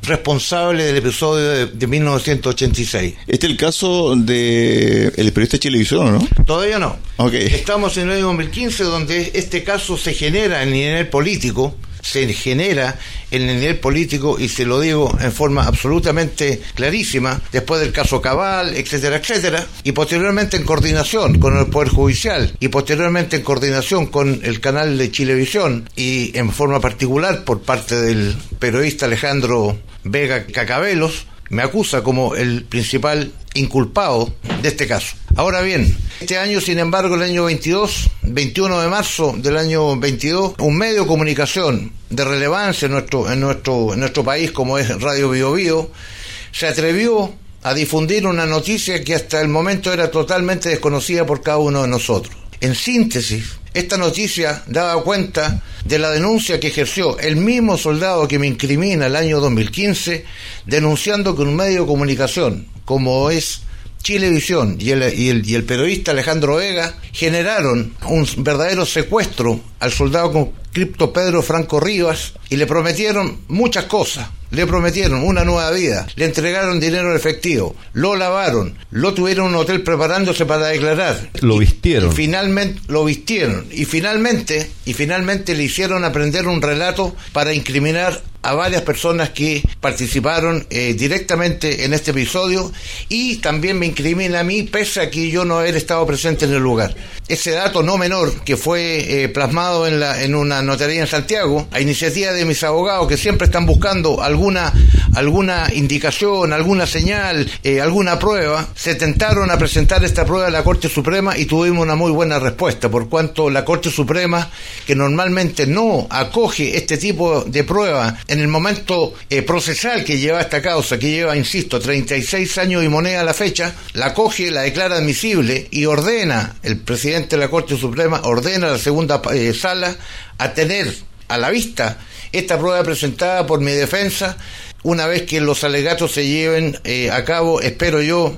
responsable del episodio de, 1986. ¿Este es el caso de el periodista Chilevisión, no? Todavía no. Estamos en el año 2015 donde este caso se genera en el nivel político se genera en el nivel político y se lo digo en forma absolutamente clarísima, después del caso Cabal, etcétera, etcétera, y posteriormente en coordinación con el Poder Judicial y posteriormente en coordinación con el canal de Chilevisión y en forma particular por parte del periodista Alejandro Vega Cacabelos, me acusa como el principal inculpado de este caso. Ahora bien, este año, sin embargo, el año 22, 21 de marzo del año 22, un medio de comunicación de relevancia en nuestro, en nuestro, en nuestro país como es Radio Bio Bio, se atrevió a difundir una noticia que hasta el momento era totalmente desconocida por cada uno de nosotros. En síntesis, esta noticia daba cuenta de la denuncia que ejerció el mismo soldado que me incrimina el año 2015, denunciando que un medio de comunicación como es Chilevisión y el, y, el, y el periodista Alejandro Vega generaron un verdadero secuestro al soldado con cripto Pedro Franco Rivas y le prometieron muchas cosas. Le prometieron una nueva vida, le entregaron dinero en efectivo, lo lavaron, lo tuvieron en un hotel preparándose para declarar. Lo vistieron. Y, finalmente lo vistieron y finalmente y finalmente le hicieron aprender un relato para incriminar a varias personas que participaron eh, directamente en este episodio y también me incrimina a mí, pese a que yo no haber estado presente en el lugar. Ese dato no menor que fue eh, plasmado en, la, en una notaría en Santiago, a iniciativa de mis abogados que siempre están buscando alguna, alguna indicación, alguna señal, eh, alguna prueba, se tentaron a presentar esta prueba a la Corte Suprema y tuvimos una muy buena respuesta, por cuanto la Corte Suprema, que normalmente no acoge este tipo de prueba en el momento eh, procesal que lleva esta causa, que lleva, insisto, 36 años y moneda a la fecha, la acoge, la declara admisible y ordena, el presidente de la Corte Suprema ordena a la segunda eh, sala a tener a la vista esta prueba presentada por mi defensa una vez que los alegatos se lleven eh, a cabo, espero yo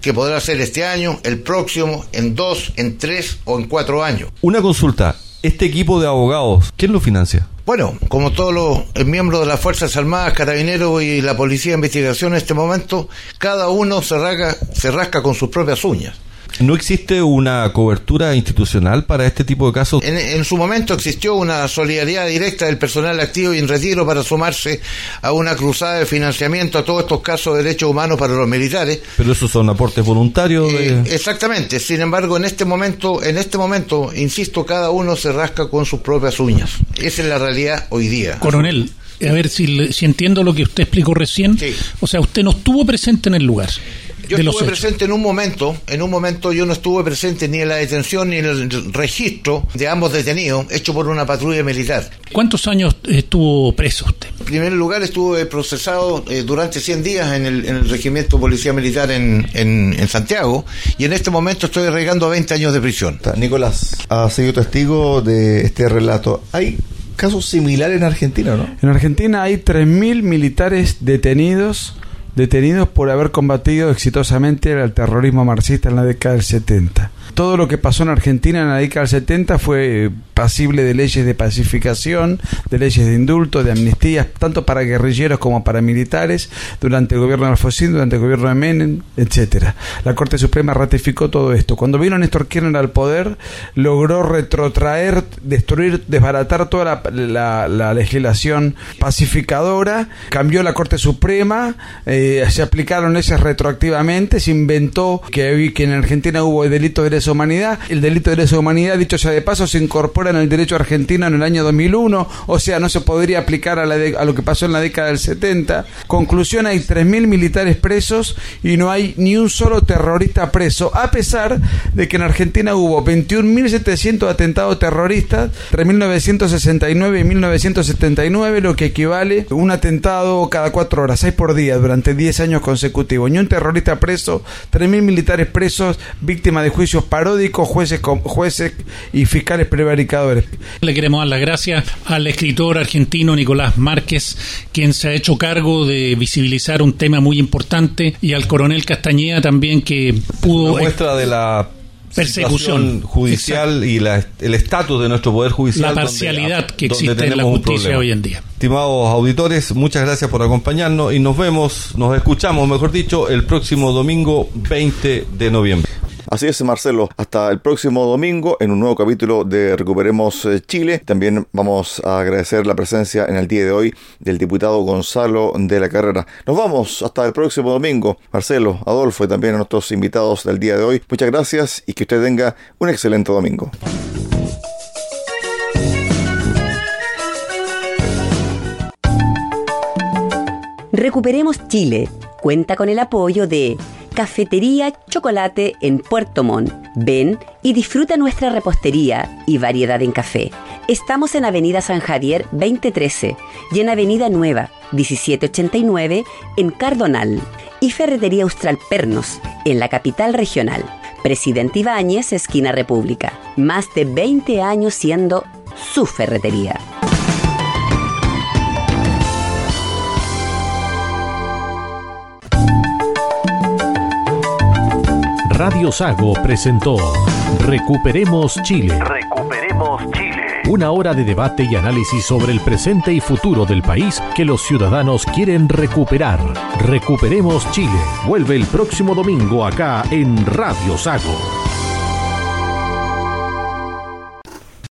que podrá ser este año, el próximo, en dos, en tres o en cuatro años. Una consulta, este equipo de abogados, ¿quién lo financia? Bueno, como todos los miembros de las Fuerzas Armadas, Carabineros y la Policía de Investigación en este momento, cada uno se rasca, con sus propias uñas. ¿No existe una cobertura institucional para este tipo de casos? En, su momento existió una solidaridad directa del personal activo y en retiro para sumarse a una cruzada de financiamiento a todos estos casos de derechos humanos para los militares. Pero esos son aportes voluntarios. Eh, exactamente. Sin embargo, en este momento, en este momento, insisto, cada uno se rasca con sus propias uñas. Esa es la realidad hoy día. Coronel, a ver si, si entiendo lo que usted explicó recién. O sea, usted no estuvo presente en el lugar. Yo estuve presente en un momento, en un momento yo no estuve presente ni en la detención ni en el registro de ambos detenidos hecho por una patrulla militar. ¿Cuántos años estuvo preso usted? En primer lugar estuve procesado eh, durante 100 días en el, en el Regimiento Policía Militar en, en, Santiago y en este momento estoy regando 20 años de prisión. Nicolás, ha sido testigo de este relato. ¿Hay casos similares en Argentina, no? En Argentina hay 3.000 militares detenidos detenidos por haber combatido exitosamente el terrorismo marxista en la década del 70 todo lo que pasó en Argentina en la década del 70 fue pasible de leyes de pacificación, de leyes de indulto, de amnistías, tanto para guerrilleros como para militares, durante el gobierno de Alfonsín, durante el gobierno de Menem, etcétera. La Corte Suprema ratificó todo esto. Cuando vino Néstor Kirchner al poder, logró retrotraer, destruir, desbaratar toda la, legislación pacificadora, cambió la Corte Suprema, eh, se aplicaron leyes retroactivamente, se inventó que, que en Argentina hubo delito de lesa humanidad. El delito de lesa humanidad, dicho sea de paso, se incorpora en el derecho argentino en el año 2001, o sea, no se podría aplicar a, a lo que pasó en la década del 70. Conclusión, hay 3.000 militares presos y no hay ni un solo terrorista preso, a pesar de que en Argentina hubo 21.700 atentados terroristas entre 1969 y 1979, lo que equivale a un atentado cada cuatro horas, seis por día, durante 10 años consecutivos. Ni un terrorista preso, 3.000 militares presos, víctimas de juicios paródicos, jueces, jueces y fiscales prevaricadores. Le queremos dar las gracias al escritor argentino Nicolás Márquez, quien se ha hecho cargo de visibilizar un tema muy importante, y al coronel Castañeda también, que pudo... muestra de la persecución judicial y el estatus de nuestro poder judicial. La parcialidad que existe en la justicia hoy en día. Estimados auditores, muchas gracias por acompañarnos y nos vemos, nos escuchamos, mejor dicho, el próximo domingo 20 de noviembre. Así es, Marcelo. Hasta el próximo domingo en un nuevo capítulo de Recuperemos eh, Chile. También vamos a agradecer la presencia en el día de hoy del diputado Gonzalo de la Carrera. Nos vamos hasta el próximo domingo. Marcelo, Adolfo y también a nuestros invitados del día de hoy. Muchas gracias y que usted tenga un excelente domingo. Recuperemos Chile. Cuenta con el apoyo de Cafetería Chocolate en Puerto Montt. Ven y disfruta nuestra repostería y variedad en café. Estamos en Avenida San Javier 2013 y en Avenida Nueva 1789 en Cardonal. Y Ferretería Austral Pernos en la capital regional. Presidente Ibáñez, esquina República. Más de 20 años siendo su ferretería. Radio Sago presentó Recuperemos Chile. Recuperemos Chile. Una hora de debate y análisis sobre el presente y futuro del país que los ciudadanos quieren recuperar. Recuperemos Chile. Vuelve el próximo domingo acá en Radio Sago.